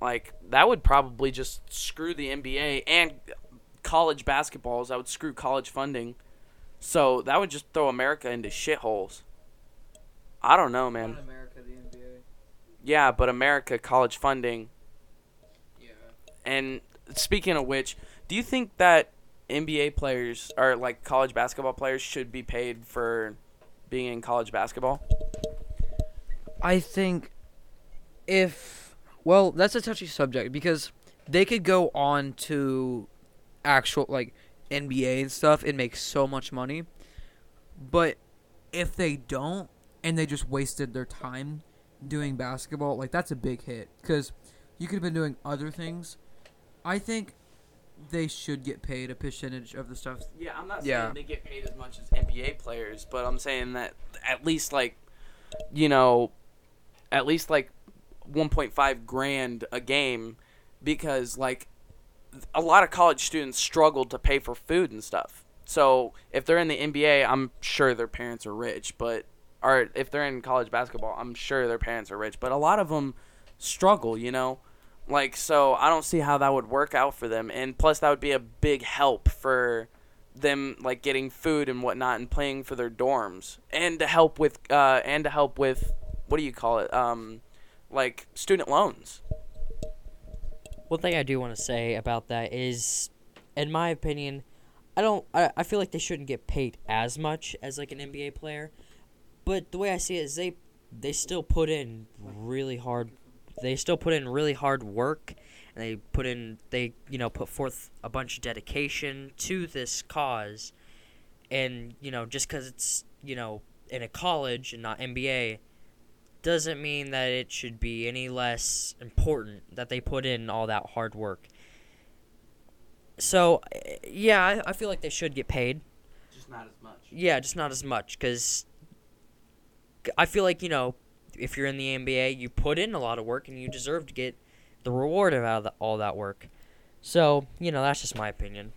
Like that would probably just screw the NBA and college basketballs. That would screw college funding. So that would just throw America into shitholes. I don't know, man. America, the NBA. Yeah, but America college funding. Yeah. And speaking of which, do you think that NBA players or like college basketball players should be paid for being in college basketball? I think if well, that's a touchy subject because they could go on to actual like NBA and stuff and make so much money. But if they don't and they just wasted their time doing basketball, like that's a big hit cuz you could have been doing other things. I think they should get paid a percentage of the stuff. Yeah, I'm not Yeah. saying they get paid as much as NBA players, but I'm saying that at least like, you know, at least like 1.5 grand a game, because like a lot of college students struggle to pay for food and stuff. So if they're in the NBA, I'm sure their parents are rich, but or if they're in college basketball, I'm sure their parents are rich, but a lot of them struggle, you know. Like so I don't see how that would work out for them. And plus that would be a big help for them like getting food and whatnot and paying for their dorms. And to help with uh and to help with what do you call it? Um like student loans. One thing I do want to say about that is, in my opinion, I don't. I, I feel like they shouldn't get paid as much as like an NBA player, but the way I see it is they they still put in really hard. They still put in really hard work, and they put in they you know put forth a bunch of dedication to this cause, and you know just because it's you know in a college and not NBA doesn't mean that it should be any less important that they put in all that hard work. So, yeah, I, I feel like they should get paid. Just not as much. Yeah, just not as much because I feel like you know if you're in the NBA, you put in a lot of work and you deserve to get the reward of all that work. So you know that's just my opinion.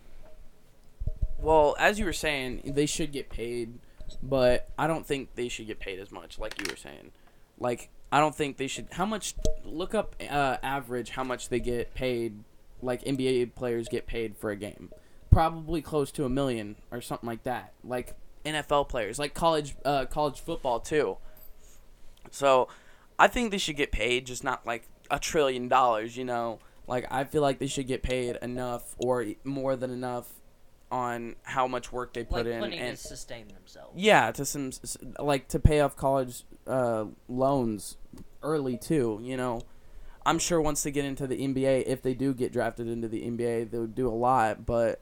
Well, as you were saying, they should get paid, but I don't think they should get paid as much like you were saying. Like I don't think they should how much look up uh, average how much they get paid like NBA players get paid for a game. Probably close to a million or something like that. Like NFL players, like college uh, college football too. So, I think they should get paid just not like a trillion dollars, you know. Like I feel like they should get paid enough or more than enough on how much work they put like in and to sustain themselves. yeah, to some like to pay off college uh, loans early too. You know, I'm sure once they get into the NBA, if they do get drafted into the NBA, they would do a lot. But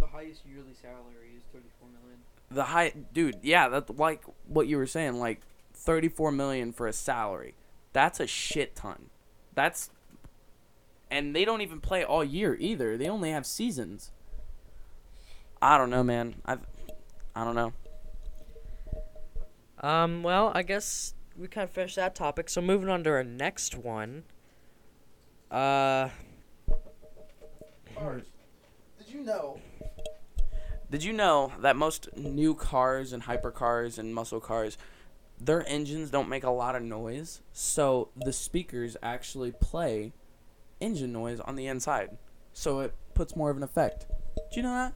The highest yearly salary is thirty four million. the high, dude, yeah, that like what you were saying, like 34 million for a salary. That's a shit ton. That's and they don't even play all year either. They only have seasons. I don't know, man. I I don't know. Um. Well, I guess we kind of finished that topic. So moving on to our next one. Uh. Cars. Did you know? Did you know that most new cars and hypercars and muscle cars, their engines don't make a lot of noise? So the speakers actually play engine noise on the inside. So it puts more of an effect. Do you know that?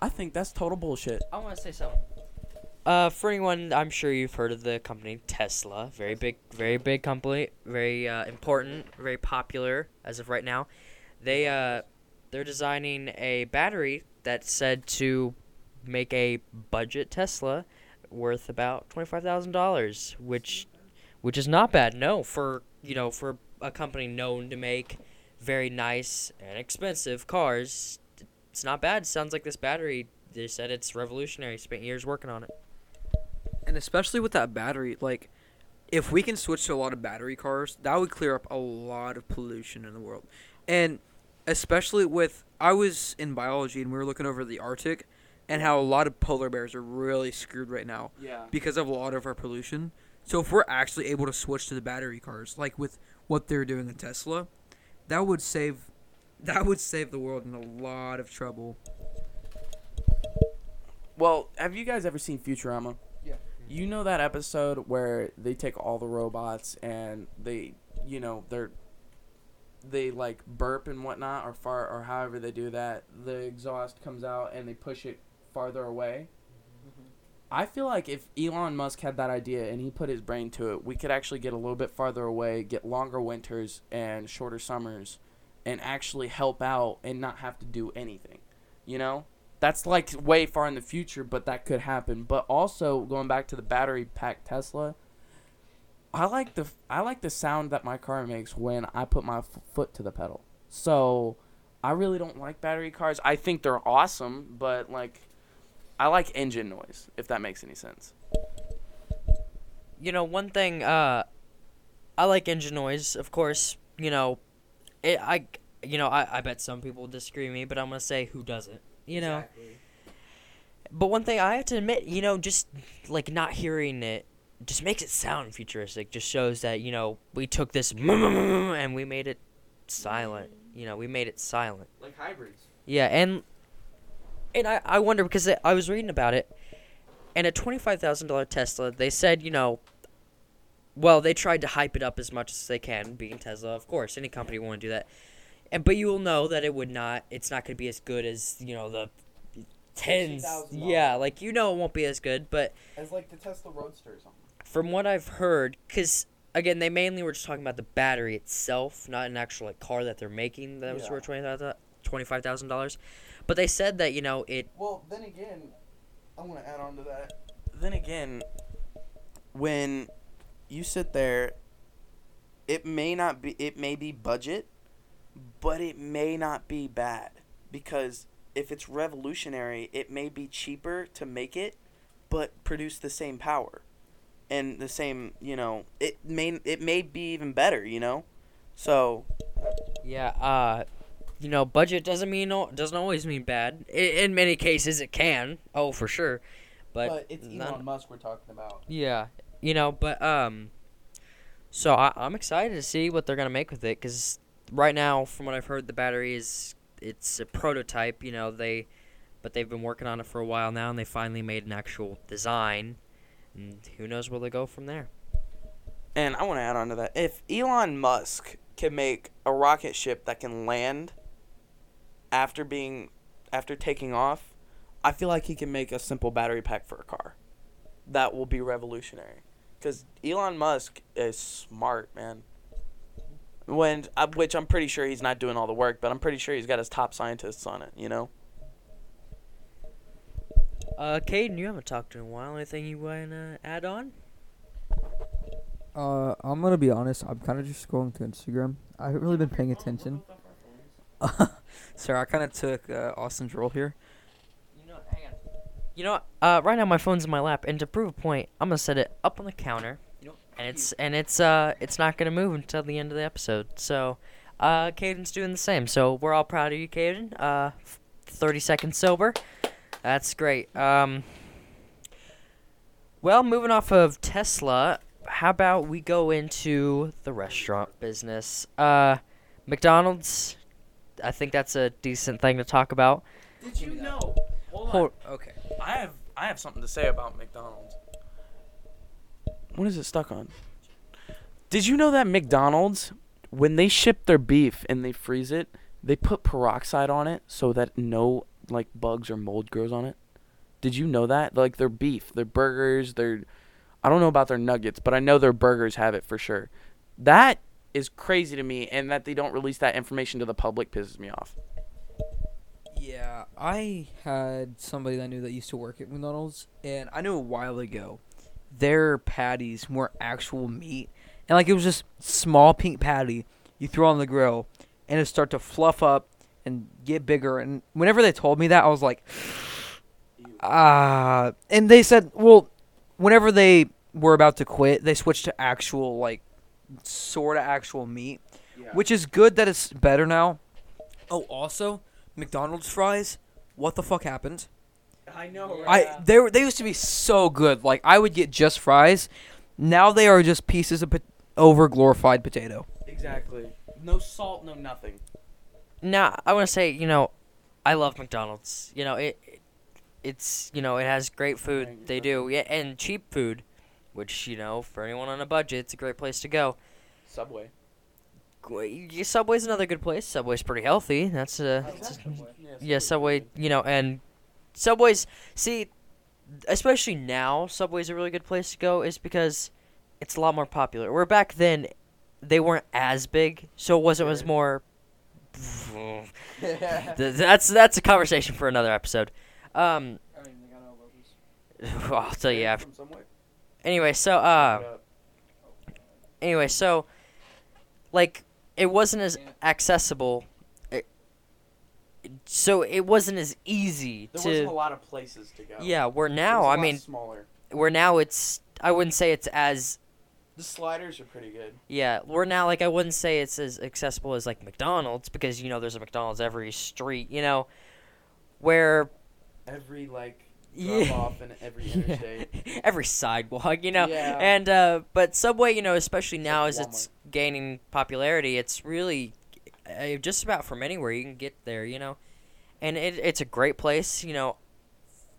I think that's total bullshit. I want to say something. Uh, for anyone, I'm sure you've heard of the company Tesla. Very big, very big company. Very uh, important. Very popular as of right now. They uh, they're designing a battery that's said to make a budget Tesla worth about twenty five thousand dollars, which which is not bad. No, for you know for a company known to make very nice and expensive cars, it's not bad. Sounds like this battery. They said it's revolutionary. Spent years working on it. And especially with that battery, like if we can switch to a lot of battery cars, that would clear up a lot of pollution in the world. And especially with I was in biology and we were looking over the Arctic and how a lot of polar bears are really screwed right now Yeah. because of a lot of our pollution. So if we're actually able to switch to the battery cars, like with what they're doing in Tesla, that would save that would save the world in a lot of trouble. Well, have you guys ever seen Futurama? Yeah. You know that episode where they take all the robots and they, you know, they're they like burp and whatnot or fart or however they do that. The exhaust comes out and they push it farther away. Mm-hmm. I feel like if Elon Musk had that idea and he put his brain to it, we could actually get a little bit farther away, get longer winters and shorter summers, and actually help out and not have to do anything. You know? That's like way far in the future, but that could happen. But also going back to the battery pack Tesla, I like the I like the sound that my car makes when I put my f- foot to the pedal. So I really don't like battery cars. I think they're awesome, but like I like engine noise if that makes any sense. You know, one thing. Uh, I like engine noise, of course. You know, it. I. You know, I. I bet some people disagree with me, but I'm gonna say who doesn't. You know. But one thing I have to admit, you know, just like not hearing it just makes it sound futuristic. Just shows that you know we took this and we made it silent. You know, we made it silent. Like hybrids. Yeah, and and I, I wonder because I- was reading about it, and a twenty five thousand dollar Tesla, they said you know, well they tried to hype it up as much as they can, being Tesla, of course, any company will want to do that, and but you will know that it would not, it's not going to be as good as you know the tens, yeah, like you know it won't be as good, but As like the Tesla Roadster or something. from what I've heard, because again, they mainly were just talking about the battery itself, not an actual like car that they're making that was Yeah. worth twenty five thousand dollars. But they said that you know it. Well, then again, I'm gonna add on to that. Then again, when you sit there, it may not be it may be budget, but it may not be bad because if it's revolutionary, it may be cheaper to make it but produce the same power and the same, you know, it may it may be even better, you know? So, Yeah. Uh, you know, budget doesn't mean doesn't always mean bad. I- in many cases, it can. Oh, for sure. But, But, it's Elon none- Musk we're talking about. Yeah, you know, but um, so I, I'm excited to see what they're gonna make with it because right now, from what I've heard, the battery is it's a prototype. You know, they, but they've been working on it for a while now, and they finally made an actual design. And who knows where they go from there? And I want to add on to that. If Elon Musk can make a rocket ship that can land after being after taking off, I feel like he can make a simple battery pack for a car. That will be revolutionary. Cuz Elon Musk is smart, man. When uh, which I'm pretty sure he's not doing all the work, but I'm pretty sure he's got his top scientists on it, you know. Uh, Caden, you haven't talked in a while. Anything you wanna add on? Uh, I'm gonna be honest. I'm kind of just scrolling through Instagram. I haven't really been paying attention. Sorry, I kind of took uh, Austin's role here. You know, hang on. You know, what? uh, right now my phone's in my lap, and to prove a point, I'm gonna set it up on the counter, You know, and it's and it's uh it's not gonna move until the end of the episode. So, uh, Caden's doing the same. So we're all proud of you, Caden. Uh, 30 seconds sober. That's great. Um. Well, moving off of Tesla, how about we go into the restaurant business? Uh, McDonald's. I think that's a decent thing to talk about. Did you know? Hold on. Hold- Okay. I have I have something to say about McDonald's. What is it stuck on? Did you know that McDonald's, when they ship their beef and they freeze it, they put peroxide on it so that no like bugs or mold grows on it? Did you know that? Like their beef, their burgers, their I don't know about their nuggets, but I know their burgers have it for sure. That is crazy to me and that they don't release that information to the public pisses me off. Yeah, I had somebody that I knew that used to work at McDonald's, and I knew a while ago their patties were actual meat, and like it was just small pink patty you throw on the grill, and it start to fluff up and get bigger. And whenever they told me that, I was like, ah. and they said, well, whenever they were about to quit, they switched to actual like sort of actual meat, which is good that it's better now. Oh, also, McDonald's fries. What the fuck happened? I know. I they were they used to be so good. Like I would get just fries. Now they are just pieces of pot- over glorified potato. Exactly. No salt, no nothing. Now, I want to say, you know, I love McDonald's. You know, it, it it's, you know, it has great food. They do. Yeah, and cheap food, which, you know, for anyone on a budget, it's a great place to go. Subway. G- y- Subway's another good place. Subway's pretty healthy. That's a yeah, Subway, you know, and Subway's see, especially now, Subway's a really good place to go is because it's a lot more popular. Where back then, they weren't as big, so it wasn't as more. Th- that's that's a conversation for another episode. Um, I'll tell you after. Anyway, so uh, anyway, so like it wasn't as accessible. It, so it wasn't as easy There to. There wasn't a lot of places to go. Yeah, where now, I mean, smaller. where now it's. I wouldn't say it's as. The sliders are pretty good. Yeah, we're now like I wouldn't say it's as accessible as like McDonald's because you know there's a McDonald's every street. You know, where Every like Yeah. off in every interstate. every sidewalk, you know. Yeah. And uh, but Subway, you know, especially now like as it's gaining popularity, it's really uh, just about from anywhere you can get there, you know. And it, it's a great place, you know.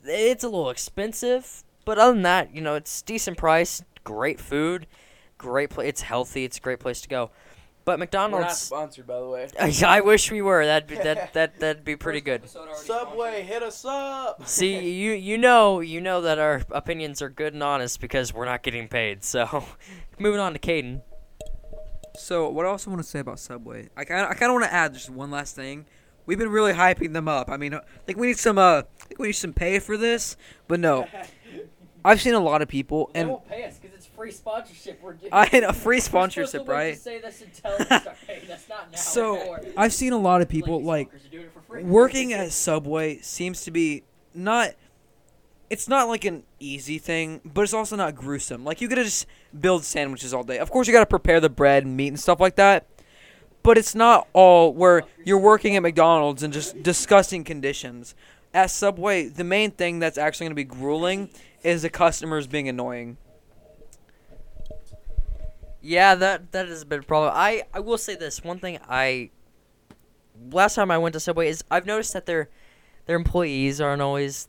It's a little expensive, but other than that, you know, it's decent price, great food, great place. It's healthy. It's a great place to go. But We're not McDonald's, sponsored, by the way. I wish we were. That'd be that that that'd be pretty good. Subway, hit us up. See, you you know you know that our opinions are good and honest because we're not getting paid. So, moving on to Caden. So what I also want to say about Subway, I kind I kind of want to add just one last thing. We've been really hyping them up. I mean, I think we need some uh, I think we need some pay for this, but no. I've seen a lot of people They and won't pay us because it's free sponsorship. We're getting. I had a free to sponsorship, right? Say this until they start paying not now. So I've seen a lot of people like Smokers are doing it for free. working at Subway seems to be not it's not like an easy thing, but it's also not gruesome. Like you gotta just build sandwiches all day. Of course you gotta prepare the bread and meat and stuff like that. But it's not all where you're working at McDonald's in just disgusting conditions. At Subway, the main thing that's actually gonna be grueling is the customers being annoying. Yeah, that that is a bit of a problem. I I will say this one thing. I last time I went to Subway is I've noticed that their their employees aren't always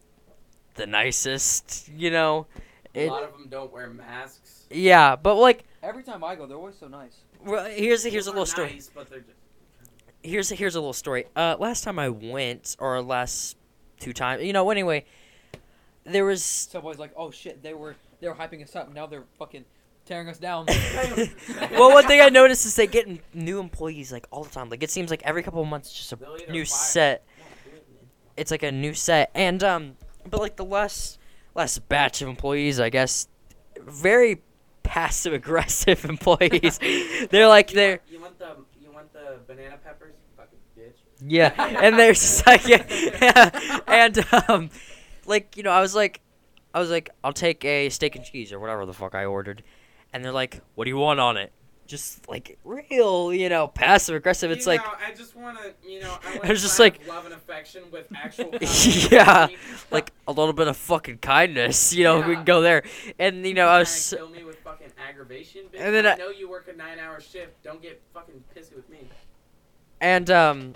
the nicest. You know. A lot of them don't wear masks. yeah, but like Every time I go, they're always so nice. well, here's here's a little story. nice, but just- here's here's a little story. Uh, last time I went, or last two times, you know. Anyway, there was Subway's like, oh shit, they were they were hyping us up. Now they're fucking tearing us down. well, one thing I noticed is they get new employees like all the time. Like it seems like every couple of months, just a either new fire- set. It's like a new set, and um, but like the last last batch of employees, I guess, very passive aggressive employees. they're like they're You want the you want the banana peppers, you fucking bitch. yeah, and they're just like yeah, and um, like you know, I was like, I was like, I'll take a steak and cheese or whatever the fuck I ordered, and they're like, what do you want on it? Just like real, you know, passive aggressive. It's like I just want to, you know, I I was just like- love and affection with actual. Yeah. like a little bit of fucking kindness, you know, we can go there. And you know, I was kill me with fucking aggravation, bitch. And then I, I- know you work a nine-hour shift. Don't get fucking pissy with me. and um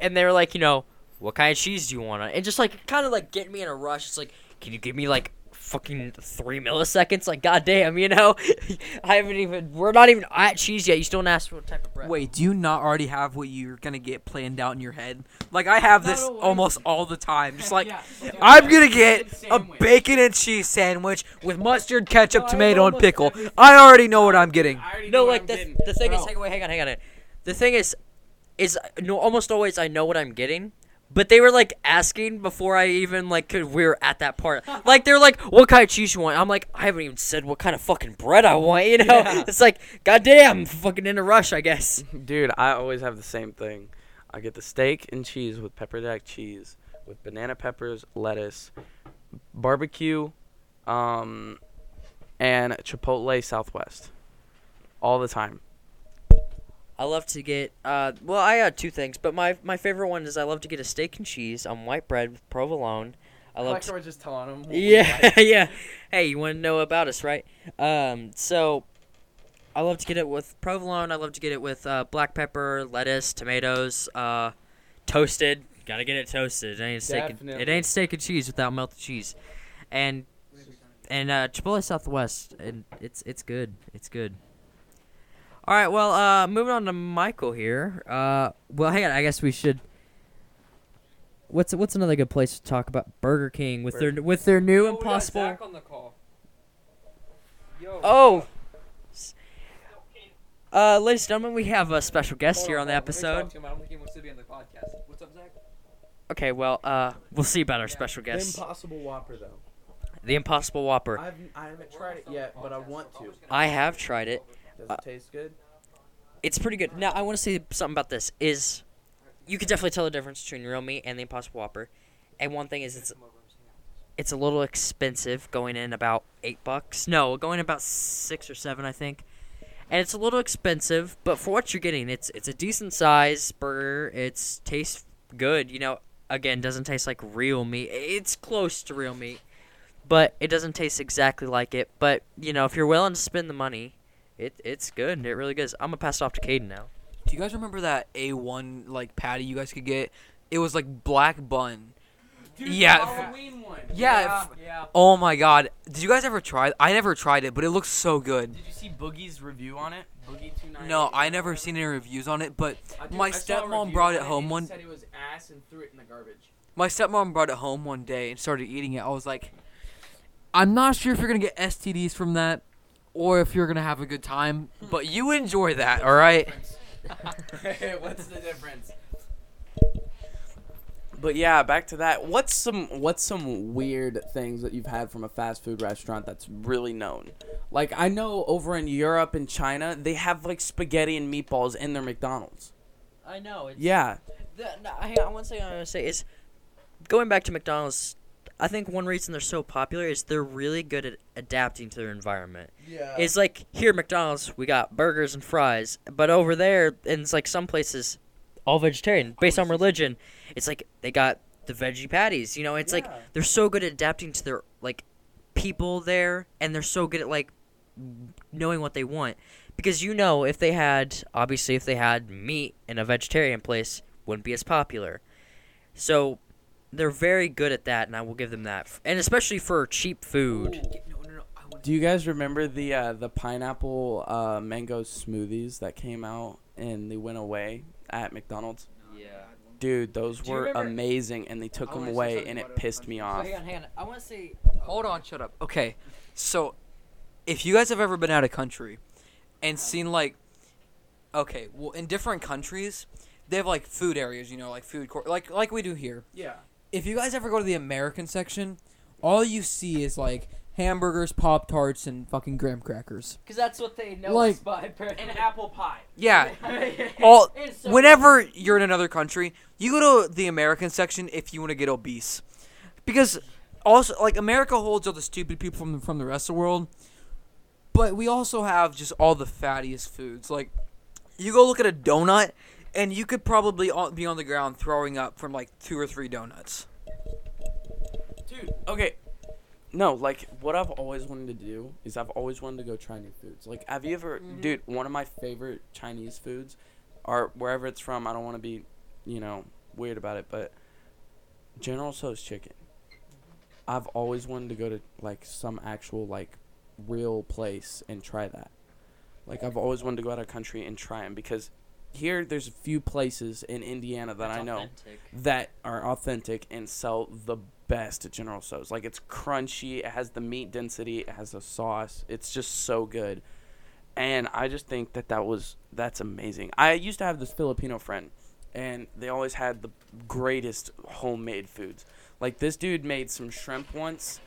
and they were like, you know, what kind of cheese do you want? on it? And just like kind of like getting me in a rush. It's like, can you give me like fucking three milliseconds? Like, goddamn, you know, I haven't even. We're not even at cheese yet. You still don't ask for what type of bread. Wait, do you not already have what you're gonna get planned out in your head? Like I have this always. almost all the time. Just like Yeah. I'm gonna get a bacon and cheese sandwich with mustard, ketchup, No, tomato, and pickle. everything. I already know what I'm getting. No, like the getting. the thing is, Bro. hang, wait, hang on, hang on. The thing is, is no, almost always I know what I'm getting. But they were like asking before I even like could we were at that part. Like they're like, "What kind of cheese you want?" I'm like, "I haven't even said what kind of fucking bread I want." You know, Yeah. it's like, goddamn, fucking in a rush, I guess. Dude, I always have the same thing. I get the steak and cheese with pepper jack cheese, with banana peppers, lettuce, barbecue, um, and Chipotle Southwest. All the time. I love to get uh well I got two things, but my my favorite one is I love to get a steak and cheese on white bread with provolone. I love to, we're just telling him. Yeah, yeah. Hey, you want to know about us, right? Um so I love to get it with provolone. I love to get it with uh, black pepper, lettuce, tomatoes, uh toasted. Got to get it toasted. It ain't steak and, it ain't steak and cheese without melted cheese. And and uh Chipotle Southwest and it's it's good. It's good. All right, well, uh, moving on to Michael here. Uh, well, hang on. I guess we should. What's what's another good place to talk about Burger King with their with their new Impossible? on the call. Yo. Oh. Uh, ladies and gentlemen, we have a special guest here on the episode. What's up, Zach? Okay, well, uh, we'll see about our special guest. The guest, Impossible Whopper, though. the Impossible Whopper. I've, I haven't tried it yet, but I want to. I have tried it. Does it taste good? It's pretty good. Now, I want to say something about this. Is you can definitely tell the difference between real meat and the Impossible Whopper. And one thing is, it's it's a little expensive, going in about eight bucks. No, going about six or seven, I think. And it's a little expensive, but for what you're getting, it's it's a decent size burger. It's tastes good. You know, again, doesn't taste like real meat. It's close to real meat, but it doesn't taste exactly like it. But you know, if you're willing to spend the money, it it's good. It really good. I'm gonna pass it off to Caden now. Do you guys remember that A1 like patty you guys could get? It was like black bun. Yeah, f- Halloween one. Yeah, f- Yeah. Oh my god. Did you guys ever try? I never tried it, but it looks so good. Did you see Boogie's review on it? Boogie two nine. No, I never seen any reviews on it, but my stepmom brought it home one Said it was ass and threw it in the garbage. my stepmom brought it home one day and started eating it. I was like, I'm not sure if you're gonna get STDs from that, or if you're gonna have a good time, but you enjoy that, all right? What's the difference? But yeah, back to that. What's some what's some weird things that you've had from a fast food restaurant that's really known? Like I know over in Europe and China, they have like spaghetti and meatballs in their McDonald's. I know. It's, Yeah. The, no, hang on, one thing I want to say is going back to McDonald's. I think one reason they're so popular is they're really good at adapting to their environment. Yeah. It's like here at McDonald's, we got burgers and fries, but over there, and it's like some places, all vegetarian based on religion. It's like they got the veggie patties. You know, it's like they're so good at adapting to their like people there, and they're so good at like knowing what they want. Because you know, if they had obviously if they had meat in a vegetarian place, wouldn't be as popular. So they're very good at that, and I will give them that, and especially for cheap food. Do you guys remember the uh, the pineapple uh, mango smoothies that came out and they went away at McDonald's? Yeah. Dude, those Do were remember- amazing, and they took them away, and it pissed me off. hang on, hang on. I want to say. Hold on, shut up. Okay, so if you guys have ever been out of country and seen like, okay, well, in different countries, they have like food areas, you know, like food court, like like we do here. Yeah. If you guys ever go to the American section, all you see is like hamburgers, pop tarts, and fucking graham crackers. Because that's what they know Like- us by. apparently. An apple pie. Yeah, all so whenever you're in another country, you go to the American section if you want to get obese, because also like America holds all the stupid people from from the rest of the world, but we also have just all the fattiest foods. Like you go look at a donut, and you could probably be on the ground throwing up from like two or three donuts. Dude, okay. No, like what I've always wanted to do is I've always wanted to go try new foods. Like, have you ever, mm-hmm. dude? One of my favorite Chinese foods, or wherever it's from. I don't want to be, you know, weird about it, but General Tso's chicken. I've always wanted to go to like some actual like real place and try that. Like I've always wanted to go out of country and try them because here there's a few places in Indiana that I know that are authentic and sell the best General Tso's. Like it's crunchy, it has the meat density, it has the sauce. It's just so good. And I just think that that was that's amazing. I used to have this Filipino friend and they always had the greatest homemade foods. Like this dude made some shrimp once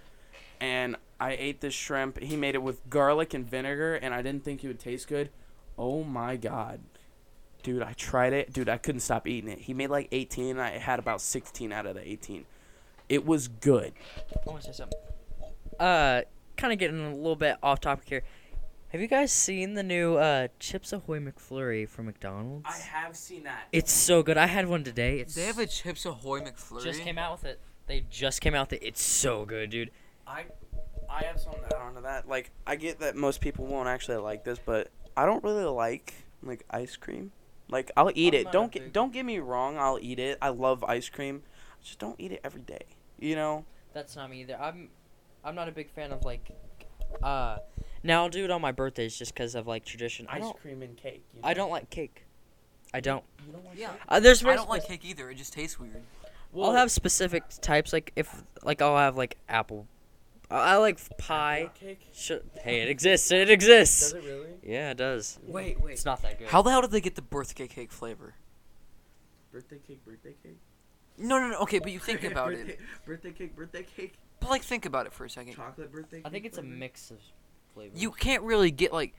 and I ate this shrimp. He made it with garlic and vinegar and I didn't think it would taste good. Oh my god. Dude, I tried it. Dude, I couldn't stop eating it. He made like 18 and I had about 16 out of the 18. It was good. I want to say something. Uh, kind of getting a little bit off topic here. Have you guys seen the new uh, Chips Ahoy McFlurry from McDonald's? I have seen that. It's so good. I had one today. It's They have a Chips Ahoy McFlurry. just came out with it. They just came out with it. It's so good, dude. I I have something to add on to that. Like I get that most people won't actually like this, but I don't really like like ice cream. Like I'll eat I'm it. Don't get don't get me wrong, I'll eat it. I love ice cream. Just don't eat it every day. You know? That's not me either. I'm, I'm not a big fan of like, uh, now I'll do it on my birthdays just because of like tradition. I Ice don't, cream and cake. You know? I don't like cake. I don't. You don't like Yeah. cake? Uh, there's I don't like cake either. It just tastes weird. Well, I'll have specific types. Like if like I'll have like apple. I I like pie. Apple cake. Hey, it exists. It exists. Does it really? Yeah, it does. Wait, wait. It's not that good. How the hell did they get the birthday cake flavor? Birthday cake, birthday cake. No, no, no. Okay, but you think about birthday, it. Birthday cake, birthday cake. But like, think about it for a second. Chocolate birthday cake. I think it's a mix of flavors. You can't really get like,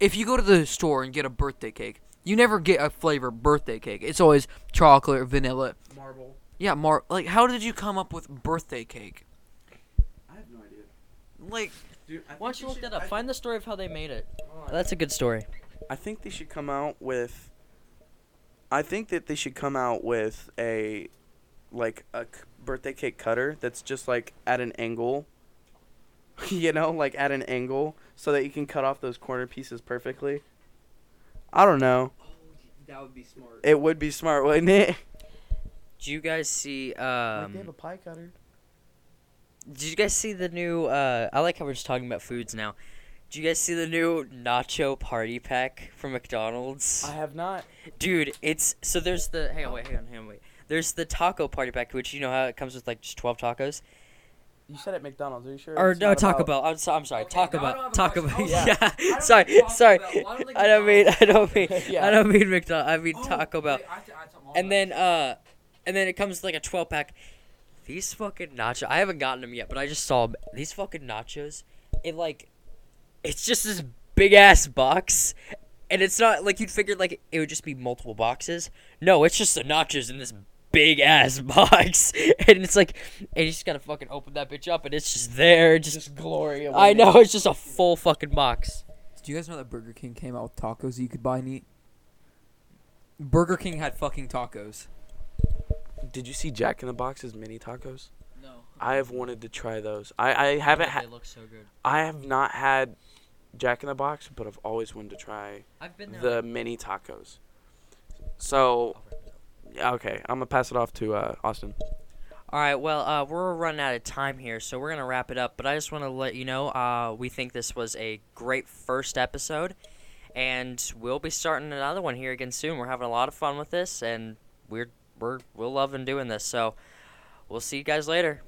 if you go to the store and get a birthday cake, you never get a flavor birthday cake. It's always chocolate or vanilla. Marble. Yeah, Mar. Like, how did you come up with birthday cake? I have no idea. Like, Dude, I Why don't you they look should- that up? I Find the story of how they made it. think- That's a good story. I think they should come out with. I think that they should come out with a, like a c- birthday cake cutter that's just like at an angle. you know, like at an angle, so that you can cut off those corner pieces perfectly. I don't know. That would be smart. It would be smart, wouldn't it? Do you guys see? Like, Um, they have a pie cutter. Did you guys see the new? Uh, I like how we're just talking about foods now. Did you guys see the new nacho party pack from McDonald's? I have not. Dude, it's so there's the hang on wait hang on hang on wait. There's the taco party pack, which you know how it comes with like just twelve tacos. You said at McDonald's. Are you sure? Or no, Taco about- Bell. I'm, so, I'm sorry, Okay, Taco now Bell. Taco have Bell. question. Yeah, I sorry, sorry. I don't think I don't mean I don't mean Yeah. I don't mean McDonald's. I mean Oh, Taco Bell. wait, I have to add something on And then uh, and then it comes with like a 12 pack. These fucking nachos. I haven't gotten them yet, but I just saw these fucking nachos. It like, it's just this big ass box, and it's not like you'd figured like it would just be multiple boxes. No, it's just the nachos in this big ass box, and it's like, and you just gotta fucking open that bitch up, and it's just there. Just, Just glory. of I know it's just a full fucking box. Do you guys know that Burger King came out with tacos that you could buy and eat? Burger King had fucking tacos. Did you see Jack in the Box's mini tacos? No. I have wanted to try those. I, I haven't had. They look so good. I have not had Jack in the Box, but I've always wanted to try I've been the mini tacos. So, yeah, okay, I'm gonna pass it off to uh, Austin. All right, well, uh, we're running out of time here, so we're gonna wrap it up. But I just want to let you know, uh, we think this was a great first episode, and we'll be starting another one here again soon. We're having a lot of fun with this, and we're we're we're loving doing this. So, we'll see you guys later.